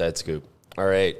inside scoop. All right,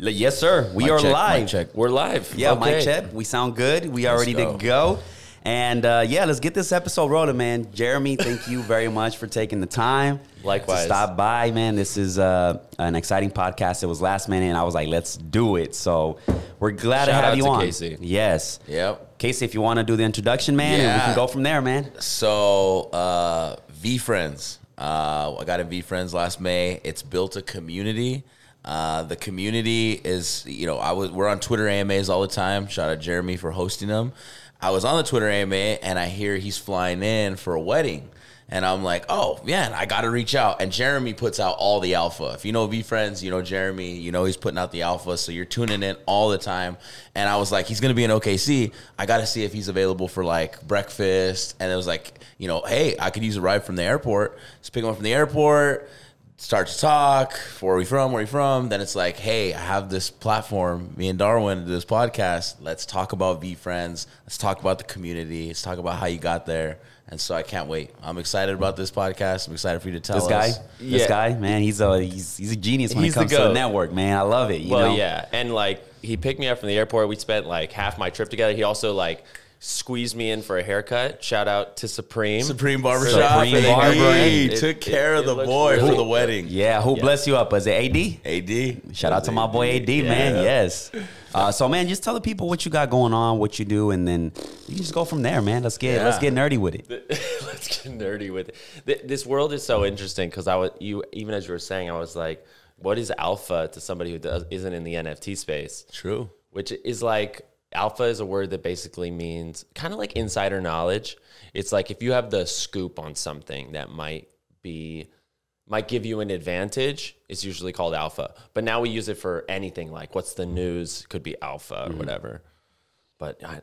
Yes, sir. We Mic are check, mic live. check. we're live. Yeah, okay. Mike Chet. We sound good. We are Let's ready go. to go. And uh, yeah, let's get this episode rolling, man. Jeremy, thank you very much for taking the time. Likewise. To stop by, man. This is uh, an exciting podcast. It was last minute, and I was like, let's do it. So we're glad to have you to on. Casey. Yes. Yep. Casey, if you want to do the introduction, man, and we can go from there, man. So uh, V Friends, uh, I got in V Friends last May. It's built a community. Uh, the community is, you know, I was we're on Twitter AMAs all the time. Shout out Jeremy for hosting them. I was on the Twitter AMA and I hear he's flying in for a wedding. And I'm like, oh man, I got to reach out. And Jeremy puts out all the alpha. If you know V Friends, you know Jeremy, you know he's putting out the alpha. So you're tuning in all the time. And I was like, he's to be in OKC. I got to see if he's available for like breakfast. And it was like, you know, hey, I could use a ride from the airport. Just pick him up from the airport, start to talk. Where are we from? Where are we from? Then it's like, hey, I have this platform, me and Darwin, do this podcast. Let's talk about V Friends. Let's talk about the community. Let's talk about how you got there. And so I can't wait. I'm excited about this podcast. I'm excited for you to tell This guy, us. this guy, man, he's a he's, he's a genius when He's it the comes to the network, man. I love it. You well, know? yeah, and like he picked me up from the airport. We spent like half my trip together. He also like squeezed me in for a haircut. Shout out to Supreme. Supreme Barbershop. Supreme Hey, Barber. He took it- care it of the boy really for the wedding. Yeah, who Yeah. bless you up? Was it AD? AD. Shout out to my boy AD, man. Yes. Uh, so, man, just tell the people what you got going on, what you do, and then you can just go from there, man. Let's get Yeah. let's get nerdy with it. Let's get nerdy with it. This world is so interesting because I was you even as you were saying, I was like, what is alpha to somebody who does, isn't in the NFT space? True. which is like alpha is a word that basically means kind of like insider knowledge. It's like if you have the scoop on something that might be might give you an advantage, it's usually called alpha. But now we use it for anything like what's the news could be alpha or mm-hmm. whatever. But I,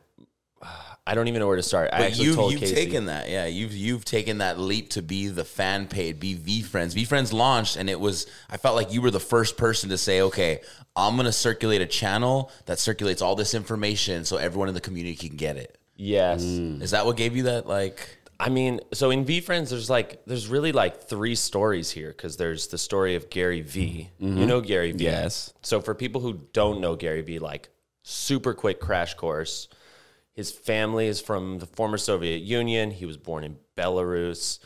I don't even know where to start. I But actually you, told you've Casey. taken that, yeah. You've you've taken that leap to be the fan paid, be V Friends. V Friends launched, and it was. I felt like you were the first person to say, "Okay, I'm gonna circulate a channel that circulates all this information, so everyone in the community can get it." yes. Mm. Is that what gave you that? Like, I mean, so in V Friends, there's like, there's really like three stories here because there's the story of Gary V. You mm-hmm. know Gary V. Yes. So for people who don't know Gary V, like super quick crash course. His family is from the former Soviet Union. He was born in Belarus.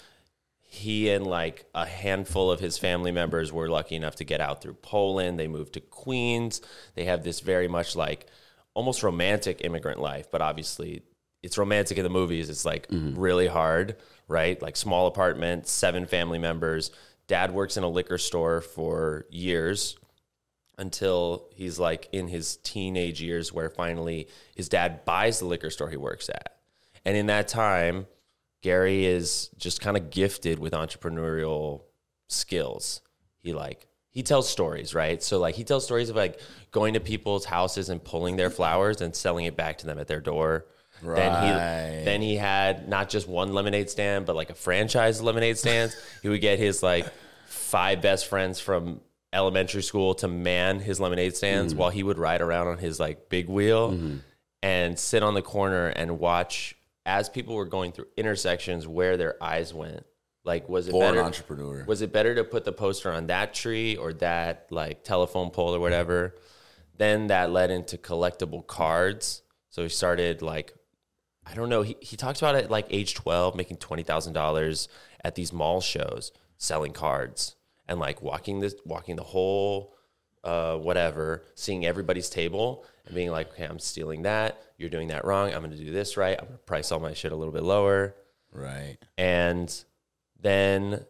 He and like a handful of his family members were lucky enough to get out through Poland. They moved to Queens. They have this very much like almost romantic immigrant life, but obviously it's romantic in the movies. It's like mm-hmm. really hard, right? Like small apartment, seven family members. Dad works in a liquor store for years until he's like in his teenage years where finally his dad buys the liquor store he works at. And in that time, Gary is just kind of gifted with entrepreneurial skills. He like he tells stories, right? So like he tells stories of like going to people's houses and pulling their flowers and selling it back to them at their door. Then Right. he then he had not just one lemonade stand, but like a franchise lemonade stands. he would get his like five best friends from elementary school to man his lemonade stands mm. while he would ride around on his like big wheel mm-hmm. and sit on the corner and watch as people were going through intersections where their eyes went. Like was it better entrepreneur. was it better to put the poster on that tree or that like telephone pole or whatever? Then that led into collectible cards. So he started like I don't know. He, he talks about it like age 12, making $20,000 at these mall shows, selling cards and like walking this, walking the whole, uh, whatever, seeing everybody's table and being like, okay, I'm stealing that. You're doing that wrong. I'm going to do this right. I'm going to price all my shit a little bit lower. right. And then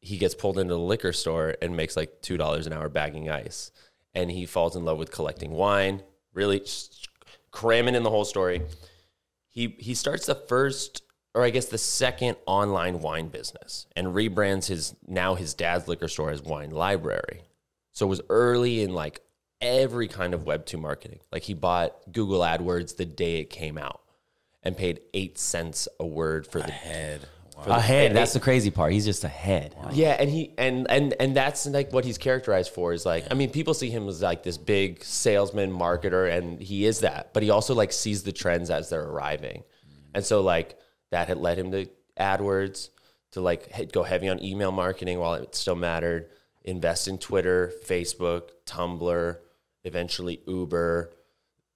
he gets pulled into the liquor store and makes like $2 an hour bagging ice. And he falls in love with collecting wine, really cramming in the whole story he he starts the first or I guess the second online wine business and rebrands his now his dad's liquor store as Wine Library. So it was early in like every kind of web 2 marketing. Like he bought Google AdWords the day it came out and paid 8 cents a word for the Head. Ahead. That's the crazy part. He's just ahead. yeah, and he and and and that's like what he's characterized for is like I mean people see him as like this big salesman marketer and he is that, but he also like sees the trends as they're arriving. Mm. And so like that had led him to AdWords to like go heavy on email marketing while it still mattered invest in Twitter, Facebook, Tumblr, eventually Uber,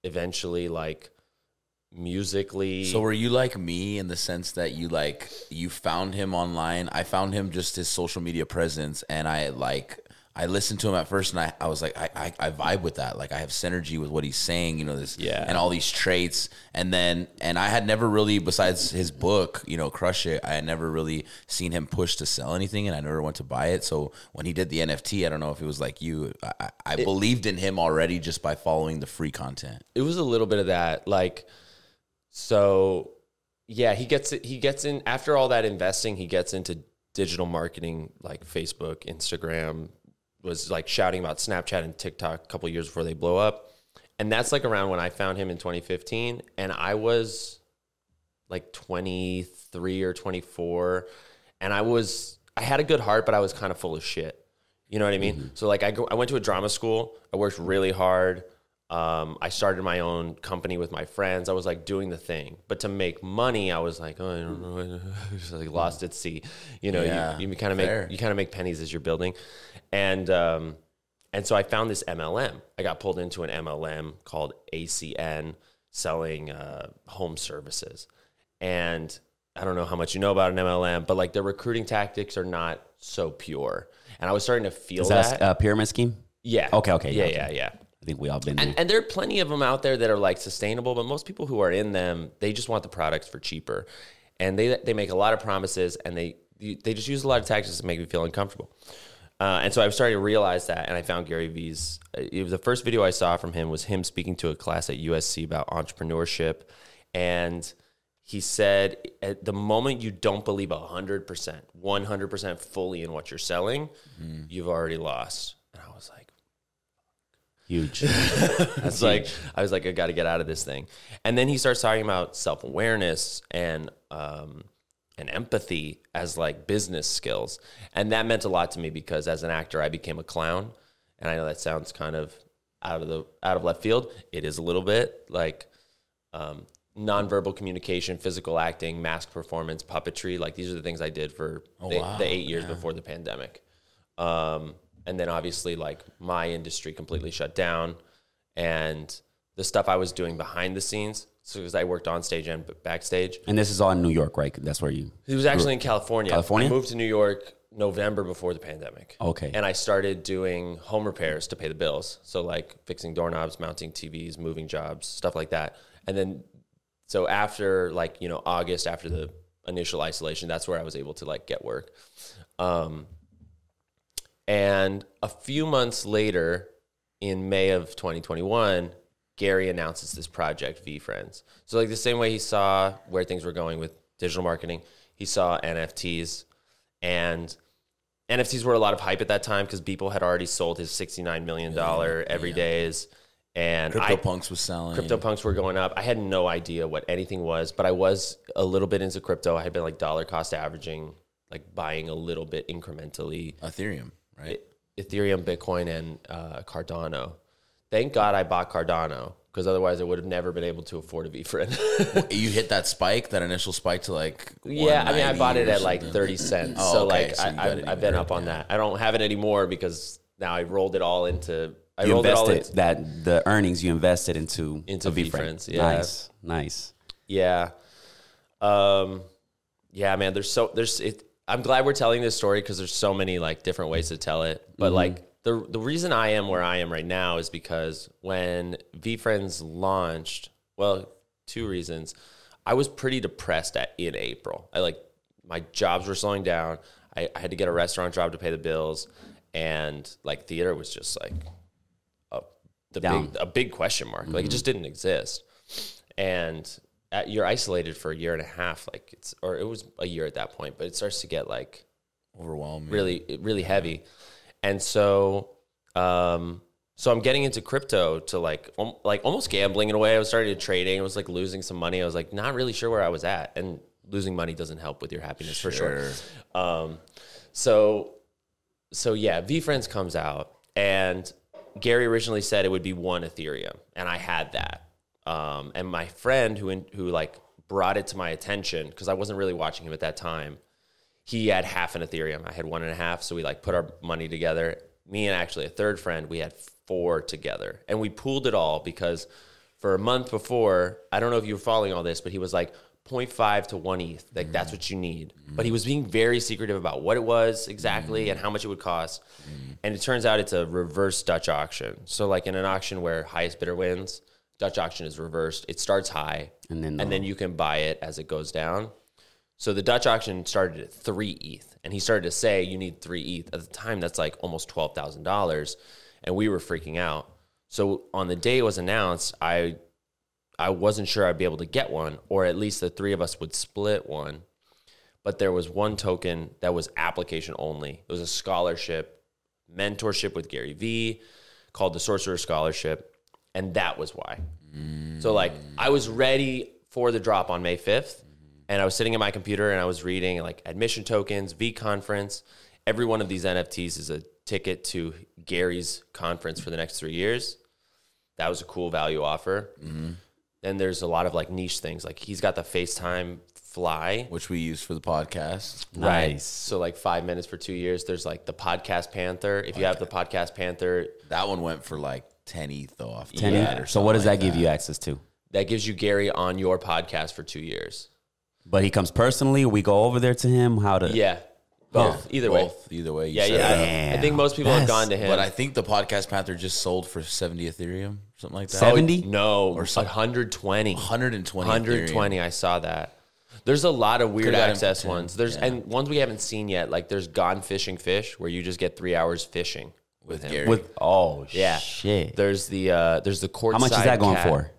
eventually like Musical.ly. So were you like me in the sense that you like you found him online? I found him just his social media presence, and I like I listened to him at first, and I, I was like I, I I vibe with that. Like I have synergy with what he's saying, you know this Yeah. and all these traits, and then and I had never really besides his book, you know, Crush It. I had never really seen him push to sell anything, and I never went to buy it. So when he did the NFT, I don't know if it was like you. I, I, I believed in him already just by following the free content. it was a little bit of that like so yeah he gets it he gets in after all that investing he gets into digital marketing like facebook instagram was like shouting about snapchat and tiktok a couple years before they blow up. And that's like around when i found him in 2015 and i was like 23 or 24 and i was i had a good heart but i was kind of full of shit. You know what i mean? So like I, go, I went to a drama school. I worked really hard. Um, i started my own company with my friends. I was like doing the thing. But to make money i was like oh, i don't know. Just like lost at sea. You know Yeah, you, you kind of make you kind of make pennies as you're building and um, and so I found this MLM. I got pulled into an MLM called ACN selling uh, home services. And I don't know how much you know about an MLM, but like their recruiting tactics are not so pure. And I was starting to feel Is that. that a pyramid scheme? yeah. Okay, okay, Yeah, yeah, yeah, yeah. I think we all been. And, and there are plenty of them out there that are like sustainable, but most people who are in them, they just want the products for cheaper. And they, they make a lot of promises and they, they just use a lot of tactics to make me feel uncomfortable. Uh, and so I started to realize that, and I found Gary Vee's. uh, It was the first video I saw from him was him speaking to a class at USC about entrepreneurship, and he said, "At the moment you don't believe hundred percent, one hundred percent fully in what you're selling, you've already lost." And I was like, Huge. it's like I was like, I got to get out of this thing. And then he starts talking about self awareness and um, and empathy as like business skills, and that meant a lot to me because as an actor, I became a clown, and I know that sounds kind of out of the out of left field. It is a little bit like um, nonverbal communication, physical acting, mask performance, puppetry. Like these are the things I did for the, wow. the eight years before the pandemic. Um, and then obviously, like my industry completely shut down, and the stuff I was doing behind the scenes. So because I worked on stage and backstage, and this is all in New York, right? That's where you. it was actually in California. California? I moved to New York November before the pandemic. Okay. And I started doing home repairs to pay the bills. So like fixing doorknobs, mounting TVs, moving jobs, stuff like that. And then so after like, you know, August after the initial isolation, that's where I was able to like get work. Um and a few months later in May of 2021, Gary announces this project, V Friends. So, like the same way he saw where things were going with digital marketing, he saw NFTs. And NFTs were a lot of hype at that time because Beeple had already sold his $69 million Everydays. And I, CryptoPunks was selling. CryptoPunks were going up. I had no idea what anything was, but I was a little bit into crypto. I had been like dollar cost averaging, like buying a little bit incrementally Ethereum, right? Ethereum, Bitcoin, and uh, Cardano. Thank God I bought Cardano because otherwise I would have never been able to afford a VFriend. you hit that spike, that initial spike to like. yeah, I mean I bought it or at like 30 cents. Oh, so okay, like so I, you got I've, it been up on that. I don't have it anymore because now I rolled it all into. I You rolled it all into, that the earnings you invested into Into a VFriend. VFriends, yeah. Nice, nice. Yeah. Um yeah, man, there's so there's it I'm glad we're telling this story because there's so many like different ways to tell it. But like the the reason I am where I am right now is because when V Friends launched, well, two reasons. I was pretty depressed at in April. I like my jobs were slowing down. I, I had to get a restaurant job to pay the bills, and like theater was just like a the Down. big a big question mark. Like it mm-hmm. just didn't exist. And at, you're isolated for a year and a half. Like it's or it was a year at that point, but it starts to get like Overwhelming. really really heavy. And so um so I'm getting into crypto to like um, like almost gambling in a way. I was starting to trading. I was like losing some money. I was like not really sure where I was at. And losing money doesn't help with your happiness for sure. Um, so, so yeah, VFriends comes out, and Gary originally said it would be one Ethereum, and I had that. Um, and my friend who in, who like brought it to my attention because I wasn't really watching him at that time, he had half an Ethereum. I had one and a half. So we like put our money together. Me and actually a third friend, we had four together. And we pooled it all because for a month before, I don't know if you were following all this, but he was like 0.5 to 1 ETH. Like that's what you need. But he was being very secretive about what it was exactly and how much it would cost. And it turns out it's a reverse Dutch auction. So like in an auction where highest bidder wins, Dutch auction is reversed. It starts high And then and then you can buy it as it goes down. So the Dutch auction started at three ETH, and he started to say you need three ETH. At the time, that's like almost twelve thousand dollars, and we were freaking out. So on the day it was announced, I I wasn't sure I'd be able to get one, or at least the three of us would split one. But there was one token that was application only. It was a scholarship, mentorship with Gary Vee, called the Sorcerer Scholarship, and that was why. So like I was ready for the drop on May 5th and I was sitting at my computer and I was reading like admission tokens, V conference. Every one of these NFTs is a ticket to Gary's conference for the next 3 years. That was a cool value offer. Mm-hmm. Then there's a lot of like niche things. Like he's got the FaceTime Fly. which we use for the podcast. Right. Nice. So like 5 minutes for 2 years. There's like the Podcast Panther. If you have the Podcast Panther, That one went for like 10 ETH. Off the 10 bat or So what does something that like give you access to? that gives you Gary on your podcast for 2 years. But he comes personally. We go over there to him. How to? Yeah. Both. Either way. Both, Either way. you Yeah, said yeah. I, I think most people have That's- gone to him. But I think the podcast Panther just sold for 70 Ethereum, or something like that. Seven- 70? no, or some- 120. 120. 120. I saw that. There's a lot of weird Could've him access for 10, ones. There's and ones we haven't seen yet. Like there's Gone Fishing Fish, where you just get three hours fishing with, With him. Gary. With oh Yeah. shit. There's the uh, there's the court. How much is that going for?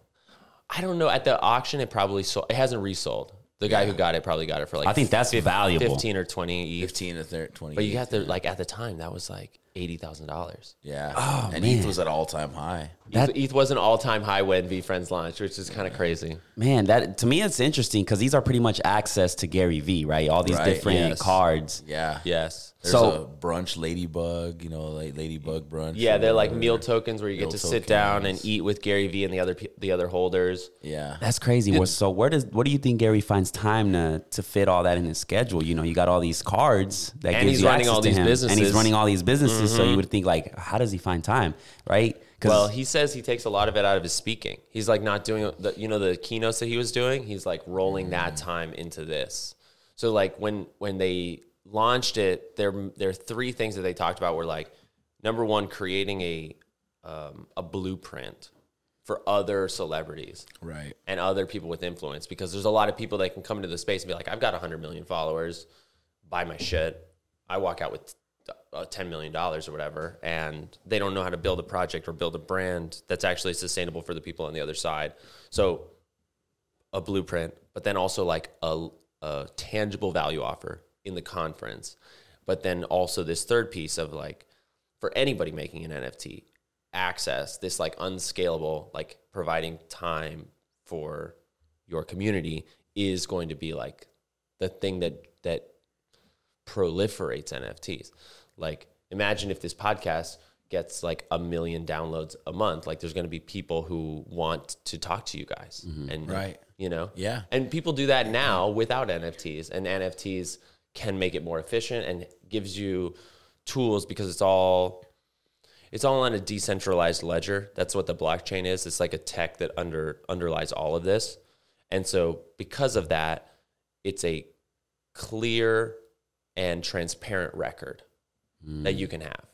I don't know. At the auction, it probably sold. It hasn't resold. The guy who got it probably got it for like I think that's valuable. 15 or 20 ETH. 15 to 30, 20. But you have to like at the time that was like eighty thousand dollars. Yeah. Oh, and man. ETH was at all time high. That- ETH, ETH was an all time high when V Friends launched, which is kind of crazy. Man, that to me it's interesting because these are pretty much access to Gary Vee, right? All these Right, different yes. cards. Yeah. Yes. There's So- a brunch ladybug, you know, like ladybug brunch. Yeah, they're like meal tokens where you get Meal to sit down and eat with Gary Vee and the other the other holders. Yeah. That's crazy. Well, so where does what do you think Gary finds time to to fit all that in his schedule? You know, you got all these cards that And gives he's you running access all to these him, and he's. Mm-hmm. running all these businesses. So you would think like, how does he find time, right? Well, he says he takes a lot of it out of his speaking. He's like not doing the you know the keynotes that he was doing. He's like rolling that time into this. So like when when they launched it, there there are three things that they talked about. Were like number one, creating a um, a blueprint for other celebrities. Right. and other people with influence because there's a lot of people that can come into the space and be like, I've got 100 million followers, buy my shit. I walk out with uh, $10 million or whatever, and they don't know how to build a project or build a brand that's actually sustainable for the people on the other side. So, a blueprint, but then also like a, a tangible value offer in the conference. But then also this third piece of like, for anybody making an NFT, access this like unscalable, like providing time for your community is going to be like the thing that that proliferates NFTs. Like imagine if this podcast gets like a million downloads a month, like there's going to be people who want to talk to you guys mm-hmm. and Right. you know. Yeah. And people do that now without NFTs and NFTs can make it more efficient and gives you tools because it's all it's all on a decentralized ledger. That's what the blockchain is. It's like a tech that under underlies all of this. And so because of that, it's a clear and transparent record that you can have.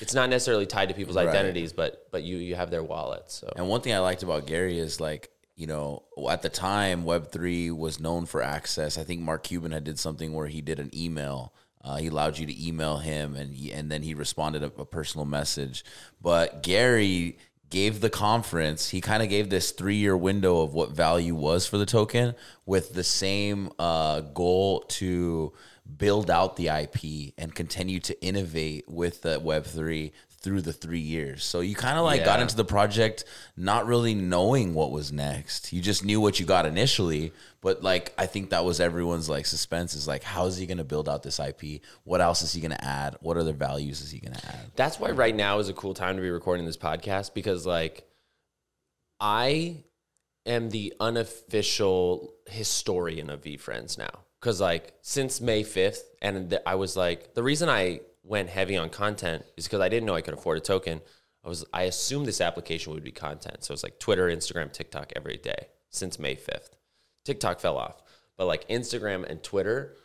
It's not necessarily tied to people's Right. identities, but but you you have their wallets. So And one thing I liked about Gary is like, you know, at the time Web3 was known for access. I think Mark Cuban had did something where he did an email. Uh, he allowed you to email him and he, and then he responded a, a personal message. But Gary gave the conference, he kind of gave this three year window of what value was for the token with the same uh, goal to build out the IP and continue to innovate with the Web3 through the three years. So you kind of like got into the project not really knowing what was next. You just knew what you got initially, but like I think that was everyone's like suspense is like how is he going to build out this IP? What else is he going to add? What other values is he going to add? That's why right now is a cool time to be recording this podcast because like I am the unofficial historian of V Friends now. Because like since May fifth, and th- I was like, the reason I went heavy on content is because I didn't know I could afford a token. I was I assumed this application would be content, so it's like Twitter, Instagram, TikTok every day since May fifth. TikTok fell off, but like Instagram and Twitter,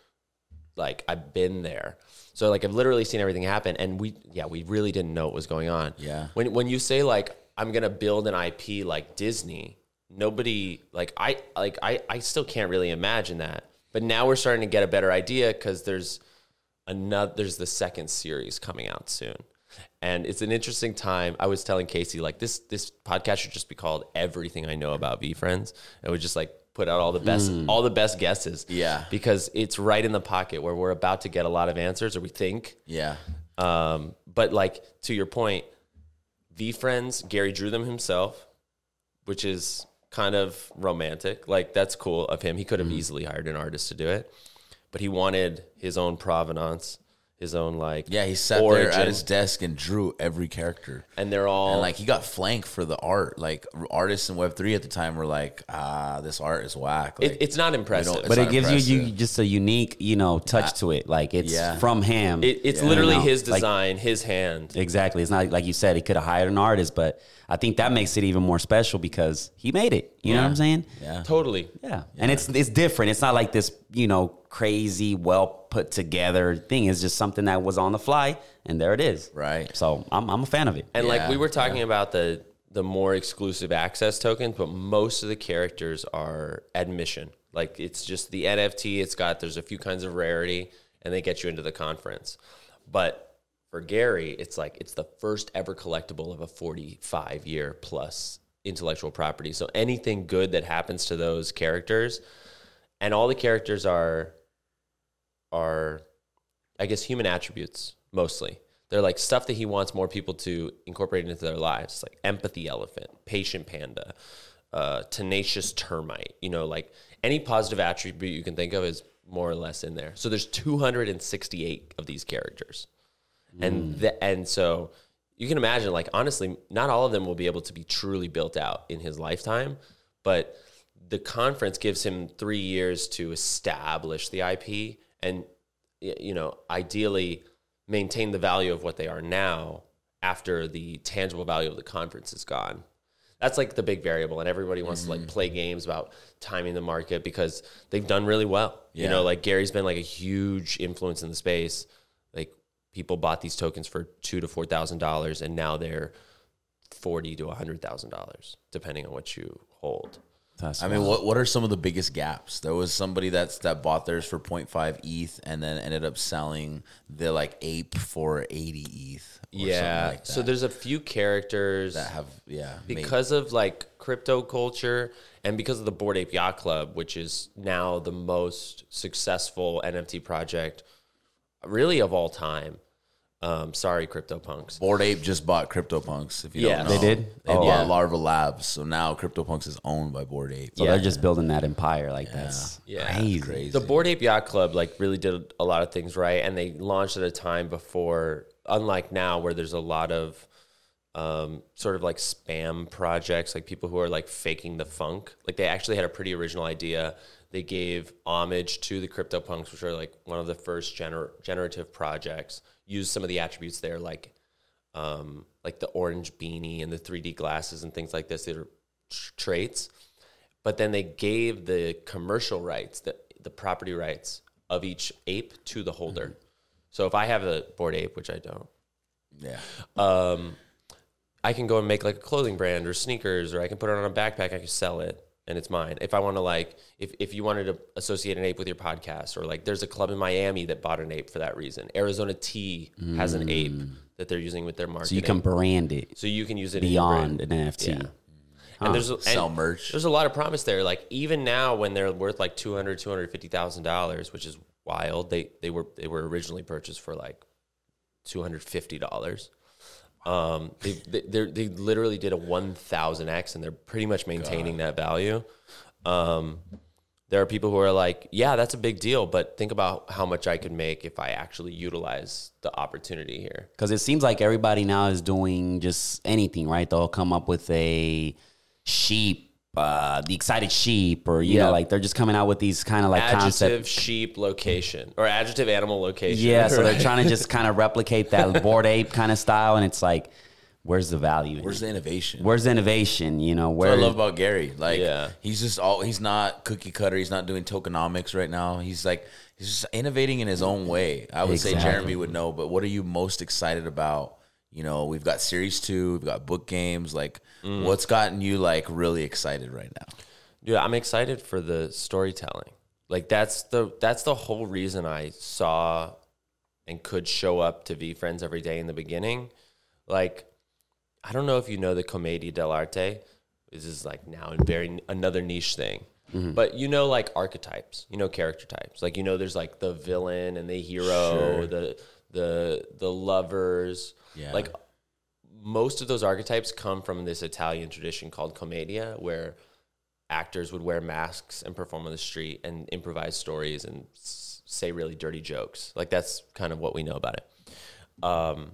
like I've been there. So like I've literally seen everything happen, and we yeah we really didn't know what was going on. Yeah. When when you say like I'm gonna build an IP like Disney, nobody like I like I I still can't really imagine that. But now we're starting to get a better idea because there's another there's the second series coming out soon. And it's an interesting time. I was telling Casey like this this podcast should just be called Everything I Know About V Friends. And we just like put out all the best all the best guesses. Yeah. Because it's right in the pocket where we're about to get a lot of answers or we think. Yeah. Um, but like to your point, V Friends, Gary drew them himself, which is kind of romantic. Like that's cool of him. He could have mm. easily hired an artist to do it, but he wanted his own provenance, his own like Yeah, he sat there at his desk and drew every character. and they're all And like he got flanked for the art. Like artists in Web three at the time were like, ah, this art is whack. Like, it, it's not impressive. It's but not it gives you, you just a unique, you know, touch to it. Like it's yeah. from him. It, it's you literally know? his Like, design, his hand. exactly. It's not like you said he could have hired an artist, but I think that makes it even more special because he made it. You know what I'm saying? yeah. Totally. Yeah. And it's it's different. It's not like this, you know, crazy, well put together thing. It's just something that was on the fly and there it is. Right. So I'm I'm a fan of it. And like we were talking about the the more exclusive access tokens, but most of the characters are admission. Like it's just the NFT. It's got there's a few kinds of rarity, and they get you into the conference. But for Gary, it's like it's the first ever collectible of a 45 year plus intellectual property. So anything good that happens to those characters, and all the characters are are I guess human attributes mostly. They're like stuff that he wants more people to incorporate into their lives. Like empathy elephant, patient panda, uh, tenacious termite. You know, like any positive attribute you can think of is more or less in there. So there's 268 of these characters, and the, and so you can imagine, like honestly, not all of them will be able to be truly built out in his lifetime, but the conference gives him three years to establish the IP and you know ideally maintain the value of what they are now after the tangible value of the conference is gone. That's like the big variable and everybody wants to like mm-hmm. play games about timing the market because they've done really well. You know like gary's been like a huge influence in the space. Like people bought these tokens for two to four thousand dollars and now they're forty to a hundred thousand dollars depending on what you hold That's I mean, what what are some of the biggest gaps? There was somebody that's that bought theirs for 0.5 ETH and then ended up selling the like ape for 80 ETH. Or yeah something like so there's a few characters that have yeah made- because of like crypto culture and because of the Bored Ape Yacht Club, which is now the most successful NFT project, really of all time. Um, sorry, CryptoPunks. Bored Ape just bought CryptoPunks. If you Yeah. don't know, They did? They Oh, bought yeah. Larva Labs, so now CryptoPunks is owned by Bored Ape. So Yeah. they're just building that empire. Like that's Yeah. crazy. Crazy. The Bored Ape Yacht Club like really did a lot of things right, and they launched at a time before, unlike now, where there's a lot of um, sort of like spam projects, like people who are like faking the funk. Like they actually had a pretty original idea. They gave homage to the CryptoPunks, which are like one of the first gener- generative projects. Used some of the attributes there, like um, like the orange beanie and the 3D glasses and things like this. They're tr- traits but then they gave the commercial rights, the, the property rights of each ape to the holder. So if I have a bored ape, which I don't, yeah, um, I can go and make like a clothing brand or sneakers, or I can put it on a backpack. I can sell it, and it's mine. If I want to like, if if you wanted to associate an ape with your podcast, or like, there's a club in Miami that bought an ape for that reason. Arizona Tea has an ape mm. that they're using with their marketing. So you can brand it so you can use it beyond an NFT. Yeah. And there's a, Sell merch. There's a lot of promise there. Like even now, when they're worth like 200 250 thousand dollars, which is wild. They they were they were originally purchased for like two hundred fifty dollars. Um, they they they're- literally did a one thousand x, and they're pretty much maintaining that value. Um, there are people who are like, yeah, that's a big deal, but think about how much I could make if I actually utilize the opportunity here. Because it seems like everybody now is doing just anything, right? They'll come up with a sheep uh, the excited sheep, or you Yeah. know, like they're just coming out with these kind of like adjective concept. sheep location or adjective animal location. Yeah, so they're trying to just kind of replicate that bored ape kind of style, and it's like, where's the value? in Where's it? the innovation? Where's the innovation? You know, What I love about Gary. Like, Yeah. he's just all he's not cookie cutter. He's not doing tokenomics right now. He's like he's just innovating in his own way. I would say Jeremy would know, but what are you most excited about? You know, we've got series two, we've got book games. Like, Mm. what's gotten you like really excited right now? yeah I'm excited for the storytelling. Like that's the that's the whole reason I saw and could show up to V Friends every day in the beginning. Like, I don't know if you know the Commedia dell'arte. This is like now in very another niche thing. But you know, like archetypes. You know, character types. Like you know, there's like the villain and the hero, Sure. the the the lovers. Yeah. Like most of those archetypes come from this Italian tradition called commedia, where actors would wear masks and perform on the street and improvise stories and s- say really dirty jokes. Like that's kind of what we know about it. Um,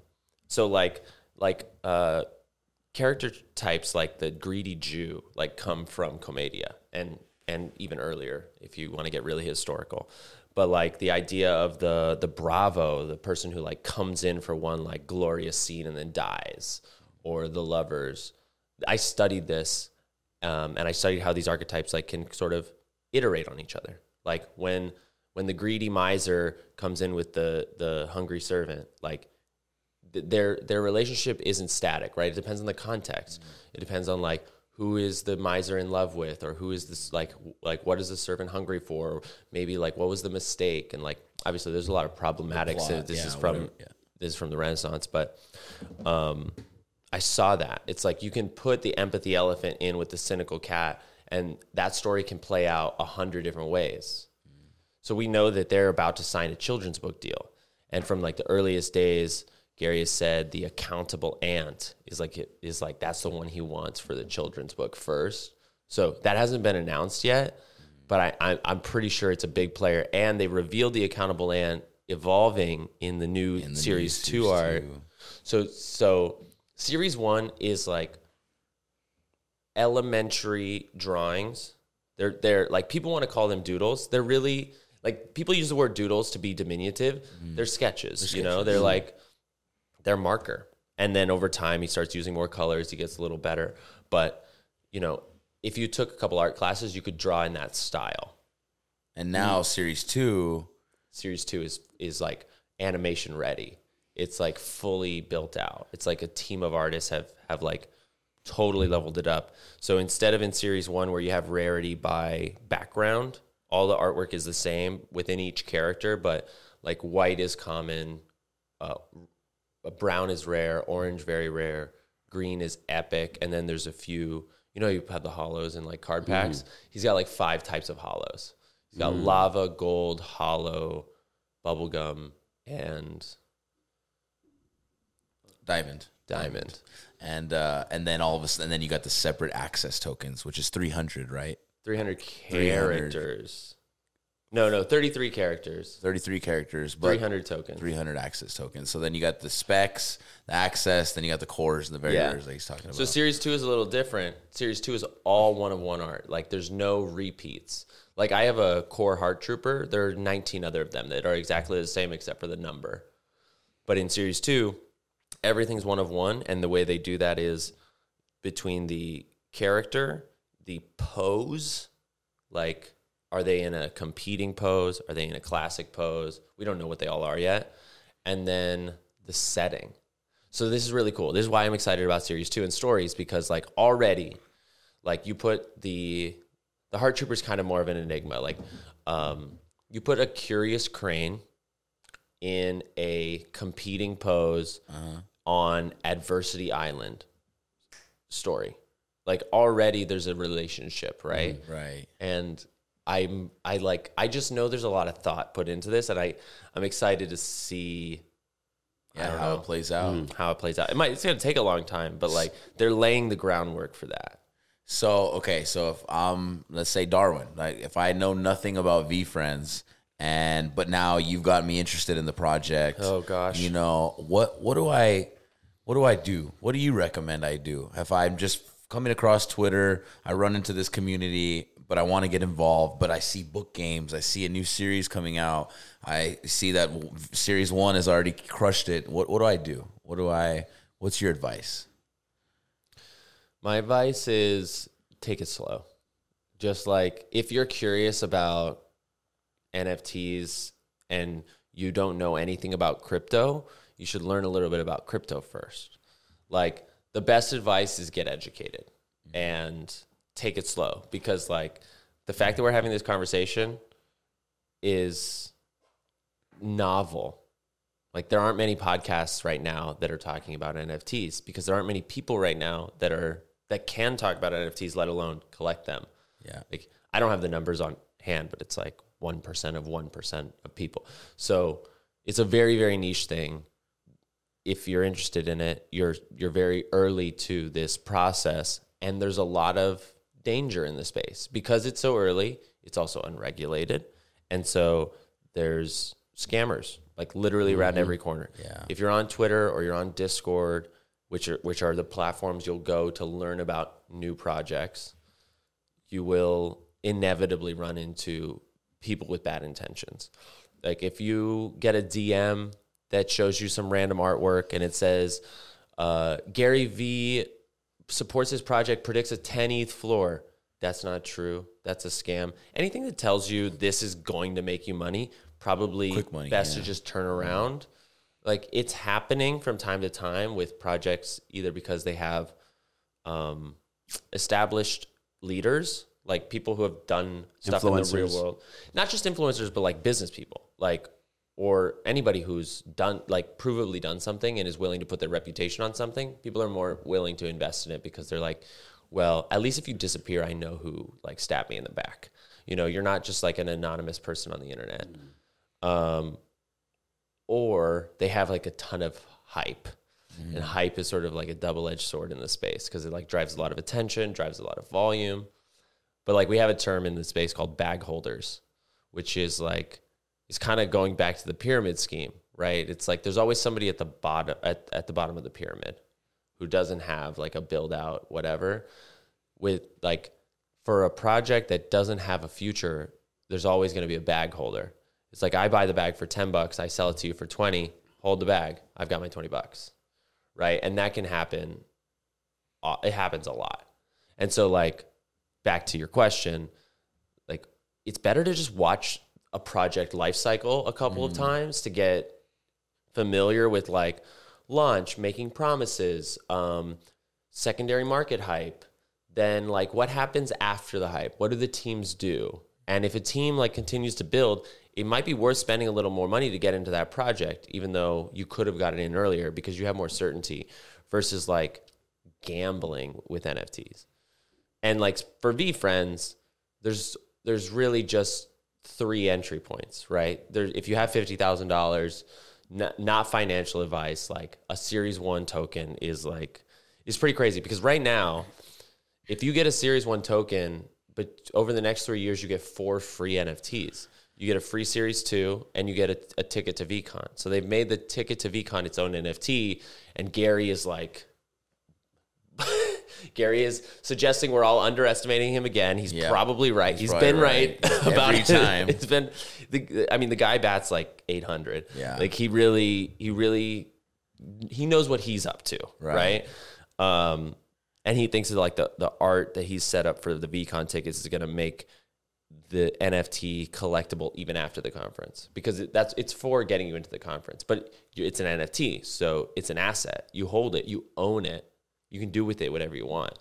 so like like uh, character types like the greedy Jew like come from commedia and and even earlier if you want to get really historical. But like the idea of the the bravo, the person who like comes in for one like glorious scene and then dies, or the lovers. I studied this um, and I studied how these archetypes like can sort of iterate on each other. Like when when the greedy miser comes in with the the hungry servant, like th- their their relationship isn't static, right? It depends on the context. It depends on like who is the miser in love with, or who is this like like what is the servant hungry for? Or maybe like what was the mistake? And like obviously, there's a lot of problematics. plot, this yeah, is from whatever, yeah. this is from the Renaissance, but um, I saw that. It's like you can put the empathy elephant in with the cynical cat, and that story can play out a hundred different ways. So we know that they're about to sign a children's book deal, and from like the earliest days, Gary has said the accountable ant is like is like that's the one he wants for the children's book first. So that hasn't been announced yet, but I, I I'm pretty sure it's a big player, and they revealed the accountable ant evolving in the new In the new series two series art. two. So so series one is like elementary drawings. They're they're like people want to call them doodles. They're really like people use the word doodles to be diminutive. Mm. They're sketches, you know. They're like they're marker. And then over time he starts using more colors, he gets a little better. But, you know, if you took a couple art classes, you could draw in that style. And now series two, Series 2 is is like animation ready. It's like fully built out. It's like a team of artists have have like totally leveled it up. So instead of in series 1 where you have rarity by background, all the artwork is the same within each character, but like white is common, uh, brown is rare, orange very rare, green is epic, and then there's a few. You know, you have the hollows and like card packs. He's got like five types of hollows. He's got lava, gold, hollow, bubblegum, and diamond, diamond. and uh, and then all of a sudden, and then you got the separate access tokens, which is three hundred, right? 300 300. characters. No, no, 33 characters, Thirty three characters, but 300 tokens. 300 access tokens. So then you got the specs, the access, then you got the cores and the very Yeah. that he's talking about. So series two is a little different. Series two is all one of one art. Like there's no repeats. Like I have a core heart trooper. There are 19 other of them that are exactly the same except for the number. But in series two, everything's one of one, and the way they do that is between the character, the pose, like are they in a competing pose? Are they in a classic pose? We don't know what they all are yet. And then the setting. So this is really cool. This is why I'm excited about series two and stories because like already, like you put the the heart trooper is kind of more of an enigma. Like um, you put a curious crane in a competing pose on Adversity Island story. Like already there's a relationship, right? right. and I'm I like I just know there's a lot of thought put into this, and I I'm excited to see Yeah, don't how know. it plays out. how it plays out. It might it's gonna take a long time, but like they're laying the groundwork for that. So okay, so if um let's say Darwin, like if I know nothing about V Friends and but now you've got me interested in the project. Oh, gosh. You know, what what do I what do I do? What do you recommend I do? If I'm just coming across Twitter. I run into this community, but I want to get involved. But I see book games. I see a new series coming out. I see that series one has already crushed it. What what do I do? What do I? What's your advice? My advice is take it slow. Just like if you're curious about NFTs and you don't know anything about crypto, you should learn a little bit about crypto first. Like the best advice is get educated mm-hmm. and take it slow because like the fact that we're having this conversation is novel. Like there aren't many podcasts right now that are talking about NFTs because there aren't many people right now that are that can talk about NFTs, let alone collect them. Yeah. Like I don't have the numbers on hand, but it's like one percent of one percent of people. So it's a very very niche thing. If you're interested in it, you're you're very early to this process, and there's a lot of danger in the space because it's so early. It's also unregulated, and so there's scammers like literally around every corner. Yeah. If you're on Twitter or you're on Discord, which are which are the platforms you'll go to learn about new projects, you will inevitably run into people with bad intentions. Like if you get a DM that shows you some random artwork and it says uh, Gary V supports his project, predicts a 10 ETH floor. That's not true. That's a scam. Anything that tells you this is going to make you money, probably Quick money, best yeah. to just turn around. Like it's happening from time to time with projects, either because they have um, established leaders, like people who have done stuff in the real world, not just influencers, but like business people, like or anybody who's done like provably done something and is willing to put their reputation on something. People are more willing to invest in it because they're like, well, at least if you disappear, I know who like stabbed me in the back. You know, you're not just like an anonymous person on the internet. Um, or they have like a ton of hype. And hype is sort of like a double-edged sword in the space because it like drives a lot of attention, drives a lot of volume. But like we have a term in the space called bag holders, which is like it's kind of going back to the pyramid scheme, right? It's like there's always somebody at the bottom at, at the bottom of the pyramid who doesn't have like a build out whatever. With like for a project that doesn't have a future there's always going to be a bag holder. It's like i buy the bag for 10 bucks i sell it to you for 20 hold the bag i've got my 20 bucks right? And that can happen uh, it happens a lot. And so like back to your question like it's better to just watch a project life cycle a couple of times to get familiar with like launch, making promises, um, secondary market hype, then like what happens after the hype? What do the teams do? And if a team like continues to build, it might be worth spending a little more money to get into that project, even though you could have gotten in earlier because you have more certainty versus like gambling with NFTs. And like for V friends, there's there's really just three entry points, right? There, if you have fifty thousand dollars, not, financial advice, like a Series One token is like is pretty crazy because right now, if you get a Series One token, but over the next three years you get four free NFTs. You get a free Series Two, and you get a, a ticket to VCon. So they've made the ticket to VCon its own NFT, and Gary is like. Gary is suggesting we're all underestimating him again. He's Yeah. probably right. He's He's probably been right, right. about Every it. time. It's been the I mean the guy bats like 800. Yeah. Like he really he really he knows what he's up to, Right. right? Um and he thinks that like the the art that he's set up for the VCon tickets is going to make the NFT collectible even after the conference because it, that's it's for getting you into the conference. But it's an NFT, so it's an asset. You hold it, you own it. You can do with it whatever you want,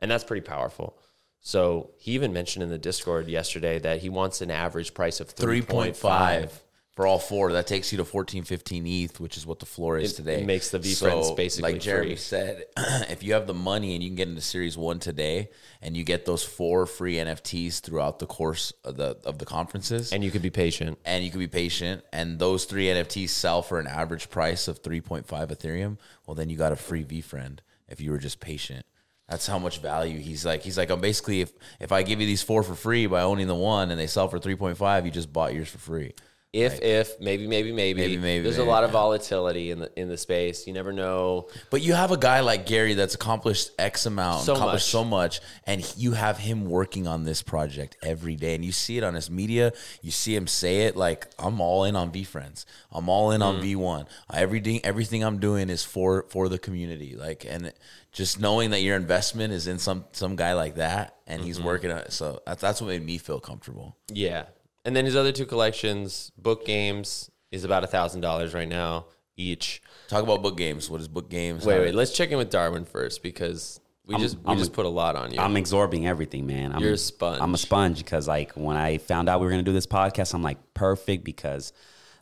and that's pretty powerful. So he even mentioned in the Discord yesterday that he wants an average price of three point 3.5 five. for all four. That takes you to 14, 15 ETH, which is what the floor is It- today. it makes the V so, basically like Jeremy free. said, if you have the money and you can get into Series One today, and you get those four free NFTs throughout the course of the of the conferences, And you could be patient. and you could be patient, and those three NFTs sell for an average price of 3.5 Ethereum, well, then you got a free V friend if you were just patient. That's how much value he's like. He's like, I'm basically if if I give you these four for free by owning the one and they sell for 3.5, you just bought yours for free. If if maybe maybe maybe Maybe, maybe, There's maybe, a lot of volatility in the in the space. You never know. But you have a guy like Gary that's accomplished X amount, So accomplished much. so much, and you have him working on this project every day, and you see it on his media. You see him say it like, "I'm all in on V Friends. I'm all in Mm. on V One. Everything, everything I'm doing is for for the community." Like, and just knowing that your investment is in some some guy like that, and Mm-hmm. he's working on it, so that's that's what made me feel comfortable. Yeah. And then his other two collections, book games, is about a thousand dollars right now each. Talk about book games. What is book games? Wait, wait. Let's check in with Darwin first because we I'm- just we I'm- just put a lot on you. I'm absorbing everything, man. I'm, You're a sponge. I'm a sponge because like when I found out we were gonna do this podcast, I'm like perfect because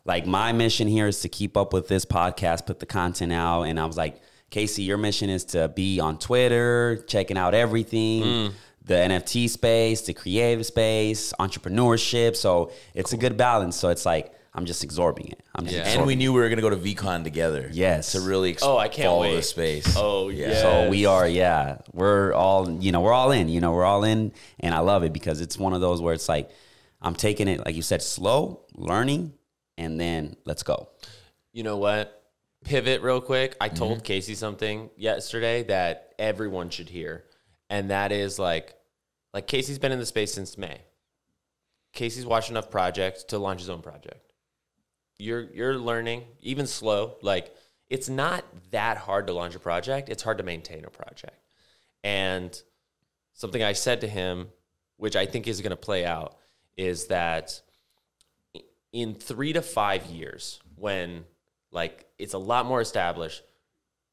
like my mission here is to keep up with this podcast, put the content out, and I was like, Casey, your mission is to be on Twitter, checking out everything. Mm. The NFT space, the creative space, entrepreneurship. So it's a good balance. So it's like I'm just absorbing it. I'm just Yeah. and we knew we were gonna go to VeeCon together. Yes. to really ex- Oh, I can't follow wait. the space. Oh, yeah. So we are, yeah, we're all, you know, we're all in, you know, we're all in, and I love it because it's one of those where it's like I'm taking it, like you said, slow, learning, and then let's go. you know what? Pivot real quick. I Mm-hmm. told Casey something yesterday that everyone should hear. And that is like like Casey's been in the space since May. Casey's watched enough projects to launch his own project. You're you're learning, even slow. Like it's not that hard to launch a project. It's hard to maintain a project. And something I said to him, which I think is going to play out, is that in three to five years, when like it's a lot more established,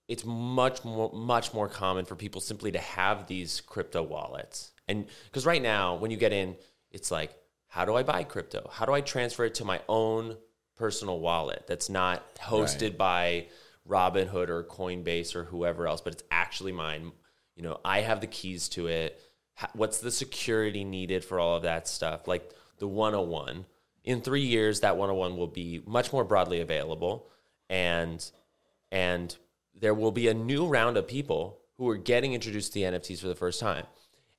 it's much more much more common for people simply to have these crypto wallets. And because right now, when you get in, it's like, how do I buy crypto? How do I transfer it to my own personal wallet that's not hosted by Robinhood or Coinbase or whoever else, but it's actually mine. You know, I have the keys to it. What's the security needed for all of that stuff? Like the 101. In three years, that 101 will be much more broadly available, and and there will be a new round of people who are getting introduced to the NFTs for the first time.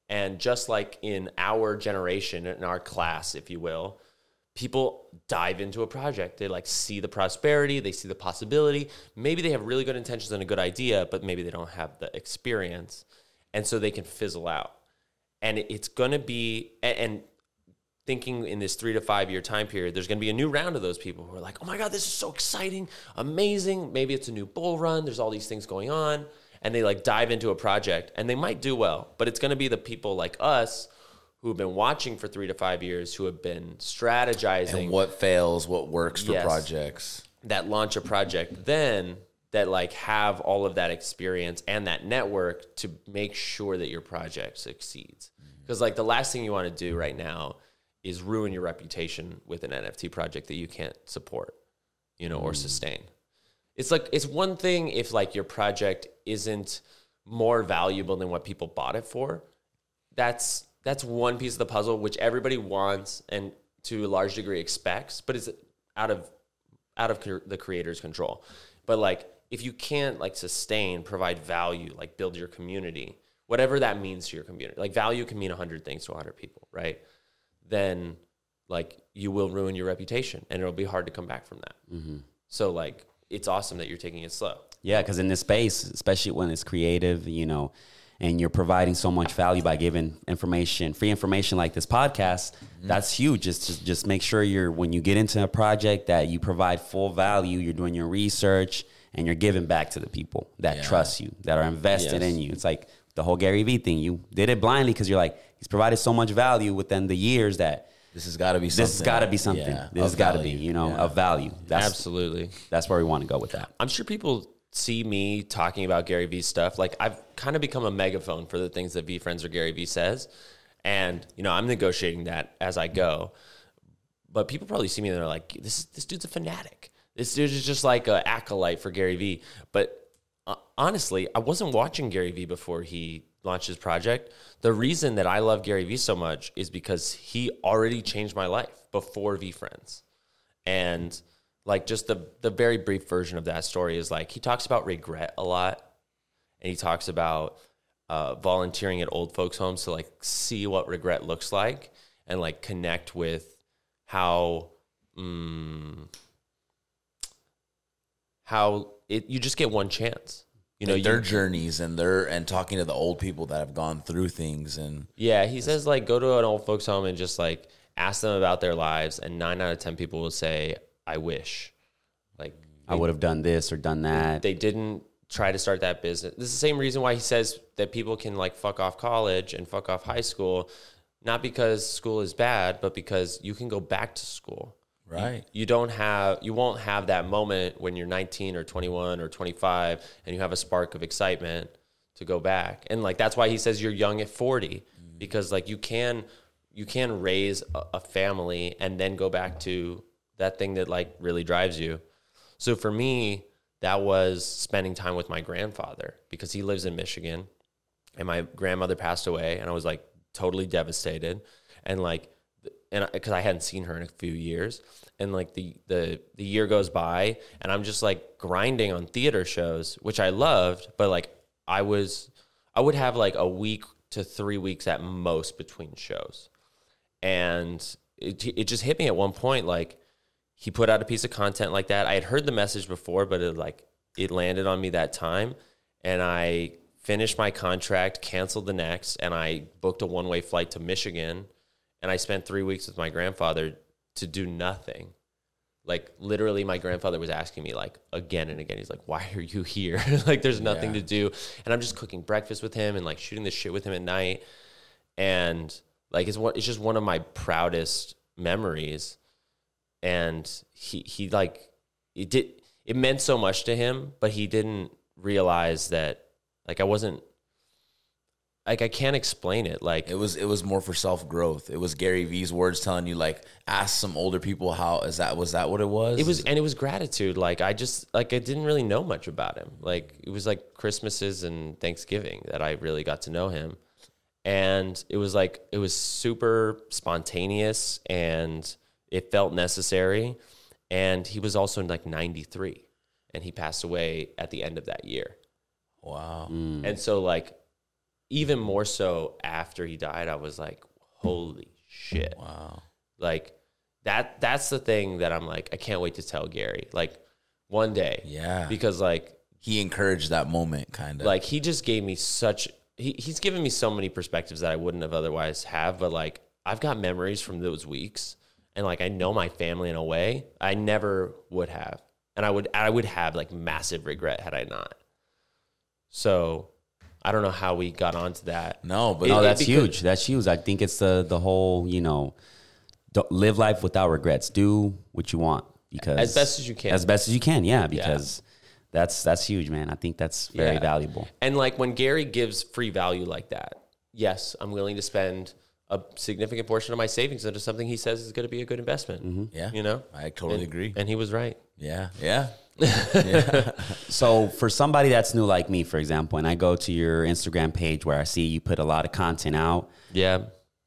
And just like in our generation, in our class, if you will, people dive into a project. They like see the prosperity, they see the possibility. Maybe they have really good intentions and a good idea, but maybe they don't have the experience. And so they can fizzle out. And it's going to be, and thinking in this three to five year time period, there's going to be a new round of those people who are like, oh my God, this is so exciting, amazing. Maybe it's a new bull run. There's all these things going on. And they like dive into a project and they might do well, but it's going to be the people like us who have been watching for three to five years, who have been strategizing and what fails, what works for Yes. projects. that launch a project then that like have all of that experience and that network to make sure that your project succeeds because like the last thing you want to do right now is ruin your reputation with an nft project that you can't support you know or mm. sustain. It's like it's one thing if like your project isn't more valuable than what people bought it for. That's that's one piece of the puzzle which everybody wants and to a large degree expects but it's out of out of the creator's control. But like if you can't like sustain provide value like build your community whatever that means to your community like value can mean 100 things to 100 people right then like you will ruin your reputation and it'll be hard to come back from that mm-hmm. so like it's awesome that you're taking it slow Yeah, because in this space, especially when it's creative, you know, and you're providing so much value by giving information, free information like this podcast, mm-hmm. that's huge. Just to just make sure you're when you get into a project that you provide full value, you're doing your research, and you're giving back to the people that Yeah. trust you, that are invested Yes. in you. It's like the whole Gary Vee thing. You did it blindly because you're like he's provided so much value within the years that This has got to be something. this has got to be something. Yeah, this has got to be you know Yeah. of value. That's absolutely that's where we want to go with that. I'm sure people see me talking about Gary Vee stuff. Like I've kind of become a megaphone for the things that VeeFriends or Gary Vee says. And, you know, I'm negotiating that as I go. But people probably see me and they're like, this, this dude's a fanatic. This dude is just like an acolyte for Gary Vee. But uh, honestly, I wasn't watching Gary Vee before he launched his project. The reason that I love Gary Vee so much is because he already changed my life before VeeFriends. And like just the the very brief version of that story is like he talks about regret a lot, and he talks about uh, volunteering at old folks' homes to like see what regret looks like and like connect with how mm, how it you just get one chance. You know, Like their you, journeys and their and talking to the old people that have gone through things and yeah. He says like go to an old folks home and just like ask them about their lives, and nine out of ten people will say, "I wish." Like I would have done this or done that. they didn't try to start that business. This is the same reason why he says that people can like fuck off college and fuck off high school, not because school is bad, but because you can go back to school. Right. You don't have you won't have that moment when you're 19 or 21 or 25 and you have a spark of excitement to go back. And like that's why he says you're young at 40 mm-hmm. because like you can you can raise a, a family and then go back to that thing that like really drives you. So for me, that was spending time with my grandfather because he lives in Michigan and my grandmother passed away and I was like totally devastated and like and because I hadn't seen her in a few years. And like the the the year goes by and I'm just like grinding on theater shows which I loved but like I was I would have like a week to 3 weeks at most between shows. And it it just hit me at one point like he put out a piece of content like that. I had heard the message before, but it like it landed on me that time, and I finished my contract, canceled the next, and I booked a one way flight to Michigan, and I spent three weeks with my grandfather to do nothing. Like literally, my grandfather was asking me like again and again. He's like, "Why are you here? like, there's nothing Yeah. to do." And I'm just cooking breakfast with him and like shooting the shit with him at night, and like it's one. It's just one of my proudest memories and he he like it did it meant so much to him but he didn't realize that like i wasn't like i can't explain it like It was it was more for self growth. It was Gary Vee's words telling you like ask some older people how is that was that what it was? it was and it was gratitude like i just like i didn't really know much about him like it was like christmases and thanksgiving that i really got to know him and it was like it was super spontaneous and it felt necessary and he was also in like 93 and he passed away at the end of that year wow. and so like even more so after he died i was like holy shit Wow. like that that's the thing that i'm like i can't wait to tell gary like one day Yeah. because like He encouraged that moment kind of. like he just gave me such he, he's given me so many perspectives that i wouldn't have otherwise have but like i've got memories from those weeks and like i know my family in a way i never would have and i would i would have like massive regret had i not so i don't know how we got onto that no, but no, that's because- huge. That's huge. I think it's the the whole you know, don't, live life without regrets. Do what you want because As best as you can. As best as you can, yeah. Because that's that's huge, man. I think that's very Yeah. valuable. And like when Gary gives free value like that, yes, I'm willing to spend a significant portion of my savings into something he says is going to be a good investment. Mm-hmm. yeah. You know? I totally agree. And he was right. yeah. Yeah. So for somebody that's new like me, for example, and I go to your Instagram page where I see you put a lot of content out, Yeah.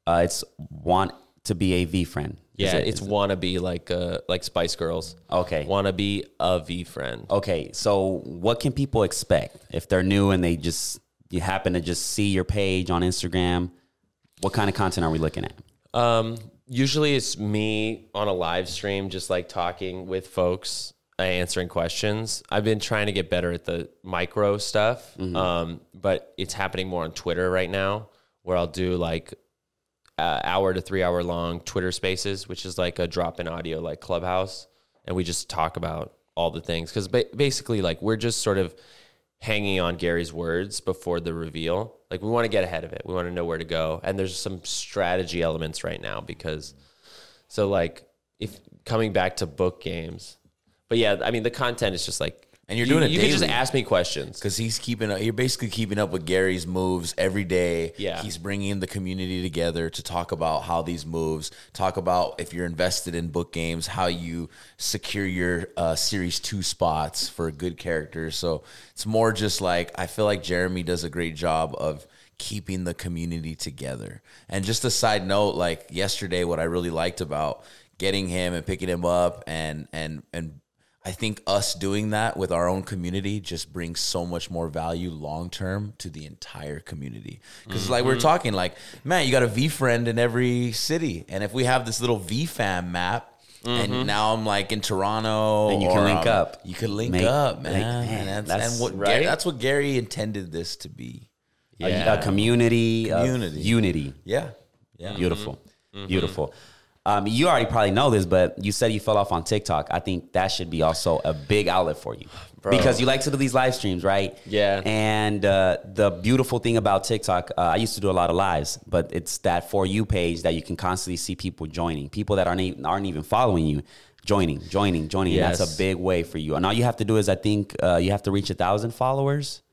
uh, it's want to be a VeeFriend. Yeah, it- it's wanna be like uh like Spice Girls. Okay. Wanna be a VeeFriend. Okay, so what can people expect if they're new and they just you happen to just see your page on Instagram? What kind of content are we looking at? Um, usually it's me on a live stream, just like talking with folks, answering questions. I've been trying to get better at the micro stuff, um, but it's happening more on Twitter right now, where I'll do like uh, hour to three hour long Twitter Spaces, which is like a drop in audio, like Clubhouse, and we just talk about all the things because ba- basically, like we're just sort of hanging on Gary's words before the reveal. Like we want to get ahead of it. We want to know where to go. And there's some strategy elements right now because so like if coming back to book games. But yeah, I mean the content is just like And you're you- doing it You can just daily. ask me questions. Because he's keeping up, you're basically keeping up with Gary's moves every day. Yeah. He's bringing the community together to talk about how these moves, talk about if you're invested in book games, how you secure your uh, series two spots for good characters. So it's more just like, I feel like Jeremy does a great job of keeping the community together. And just a side note, like yesterday, what I really liked about getting him and picking him up and, and, and, I think us doing that with our own community just brings so much more value long term to the entire community. Because like we're talking, like man, you got a VeeFriend in every city, and if we have this little V fam map, and now I'm like in Toronto, And you can link um, up. You can link Make- up, like, man. man, and that's, that's- and what right? Gary, that's what Gary intended this to be. A- Yeah. A, community, of Community. unity. Yeah, yeah. Beautiful. Mm-hmm. Beautiful. Um, you already probably know this, but you said you fell off on TikTok. I think that should be also a big outlet for you because you like to do these live streams, right? Yeah. And uh, the beautiful thing about TikTok, uh, I used to do a lot of lives, but it's that for you page that you can constantly see people joining, people that aren't even, aren't even following you. Joining, joining, joining. And that's a big way for you. And all you have to do is, I think, uh, you have to reach a thousand followers,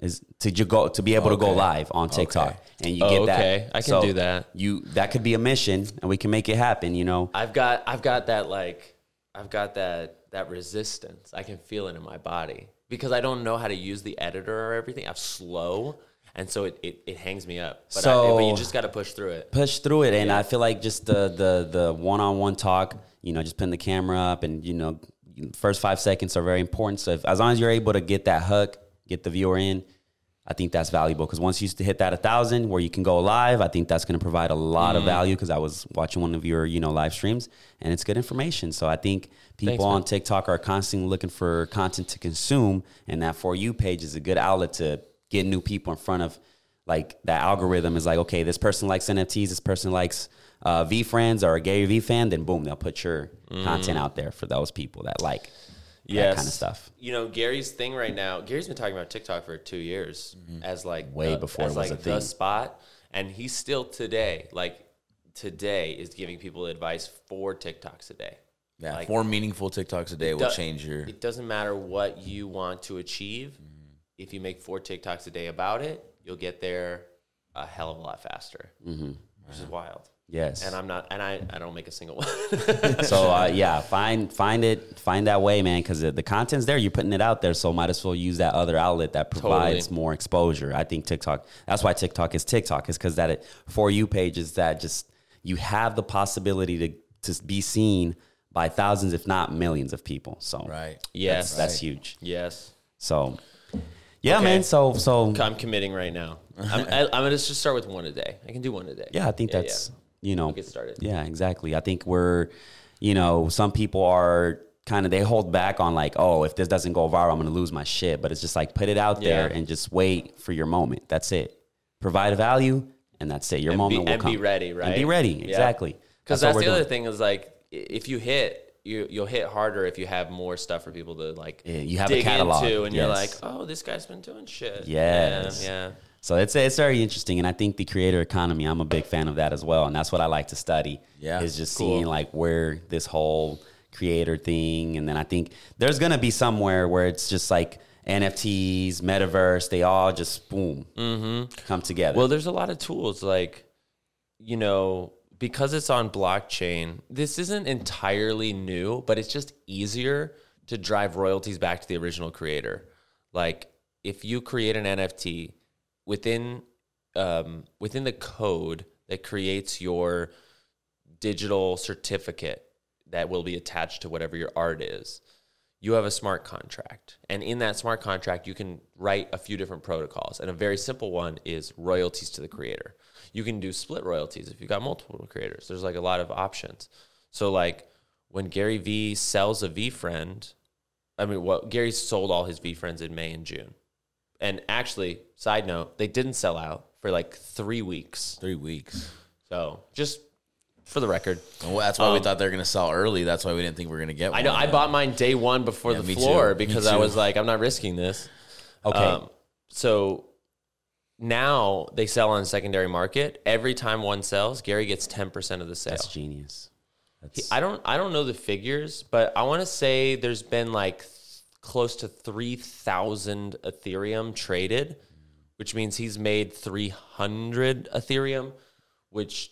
is to go to be able to go live on TikTok, Okay. and you Oh, get that. okay. I can do that. You that could be a mission, and we can make it happen. You know, I've got I've got that like I've got that that resistance. I can feel it in my body because I don't know how to use the editor or everything. I'm slow, and so it it, it hangs me up. But, I, So- but you just got to push through it. push through it, and I feel like just the the the one on one talk. You know, just putting the camera up, and you know, first five seconds are very important. So if, as long as you're able to get that hook, get the viewer in. I think that's valuable because once you hit that a thousand where you can go live, I think that's going to provide a lot Mm. of value because I was watching one of your you know live streams and it's good information. So I think people Thanks, on TikTok are constantly looking for content to consume, and that for you page is a good outlet to get new people in front of. Like that algorithm is like, okay, this person likes NFTs, this person likes uh, VeeFriends or a Gary Vee fan, then boom, they'll put your Mm. content out there for those people that like Yes. that kind of stuff. You know, Gary's thing right now. Gary's been talking about TikTok for two years as like Way the- before as it was like a the thing. spot, and he's still today like today is giving people advice for TikToks a day. Yeah, Like- four meaningful TikToks a day will Do- change your. It doesn't matter what you want to achieve. If you make four TikToks a day about it, you'll get there a hell of a lot faster, mm-hmm. which is wild. Yes. And I'm not, and I, I don't make a single one. so uh, yeah, find find it, find that way, man, because the, the content's there. You're putting it out there, so might as well use that other outlet that provides Totally. more exposure. I think TikTok. That's why TikTok is TikTok. Is because that it, for you page is that just you have the possibility to to be seen by thousands, if not millions, of people. So Right. yes, that's, that's huge. yes. So yeah, Okay. man. So so I'm committing right now. I'm, I, I'm gonna just start with one a day. I can do one a day. Yeah, I think that's you know get started. Yeah, exactly. I think we're you know some people are kind of they hold back on like oh if this doesn't go viral I'm gonna lose my shit, but it's just like put it out there and just wait for your moment. That's it. Provide value and that's it. Your and moment be, will and come. be ready, right? And be ready. Exactly. Because that's, we're the other thing is like if you hit. You, you'll hit harder if you have more stuff for people to like Yeah, you have a dig catalog. into, and you're like, oh, this guy's been doing shit. Yes. yeah, yeah. So it's it's very interesting, and I think the creator economy. I'm a big fan of that as well, and that's what I like to study. Yeah, is just cool. seeing like where this whole creator thing, and then I think there's gonna be somewhere where it's just like NFTs, metaverse. They all just boom mm-hmm. come together. Well, there's a lot of tools like, you know, because it's on blockchain, this isn't entirely new, but it's just easier to drive royalties back to the original creator. Like if you create an NFT within um, within the code that creates your digital certificate that will be attached to whatever your art is, you have a smart contract. And in that smart contract, you can write a few different protocols. And a very simple one is royalties to the creator. You can do split royalties if you've got multiple creators. There's like a lot of options. So, like when Gary Vee sells a VeeFriend, I mean, well, Gary sold all his VeeFriends in May and June. And actually, side note, they didn't sell out for like three weeks. Three weeks. So, just for the record, well, that's why we thought they were going to sell early. That's why we didn't think we were going to get one. Um, I know I bought mine day one before Yeah, the floor too. Because I was like, I'm not risking this. okay, Um, so now they sell on secondary market. Every time one sells, Gary gets 10% of the sale. that's genius. That's, I don't I don't know the figures, but I want to say there's been like close to 3,000 Ethereum traded, which means he's made 300 Ethereum, which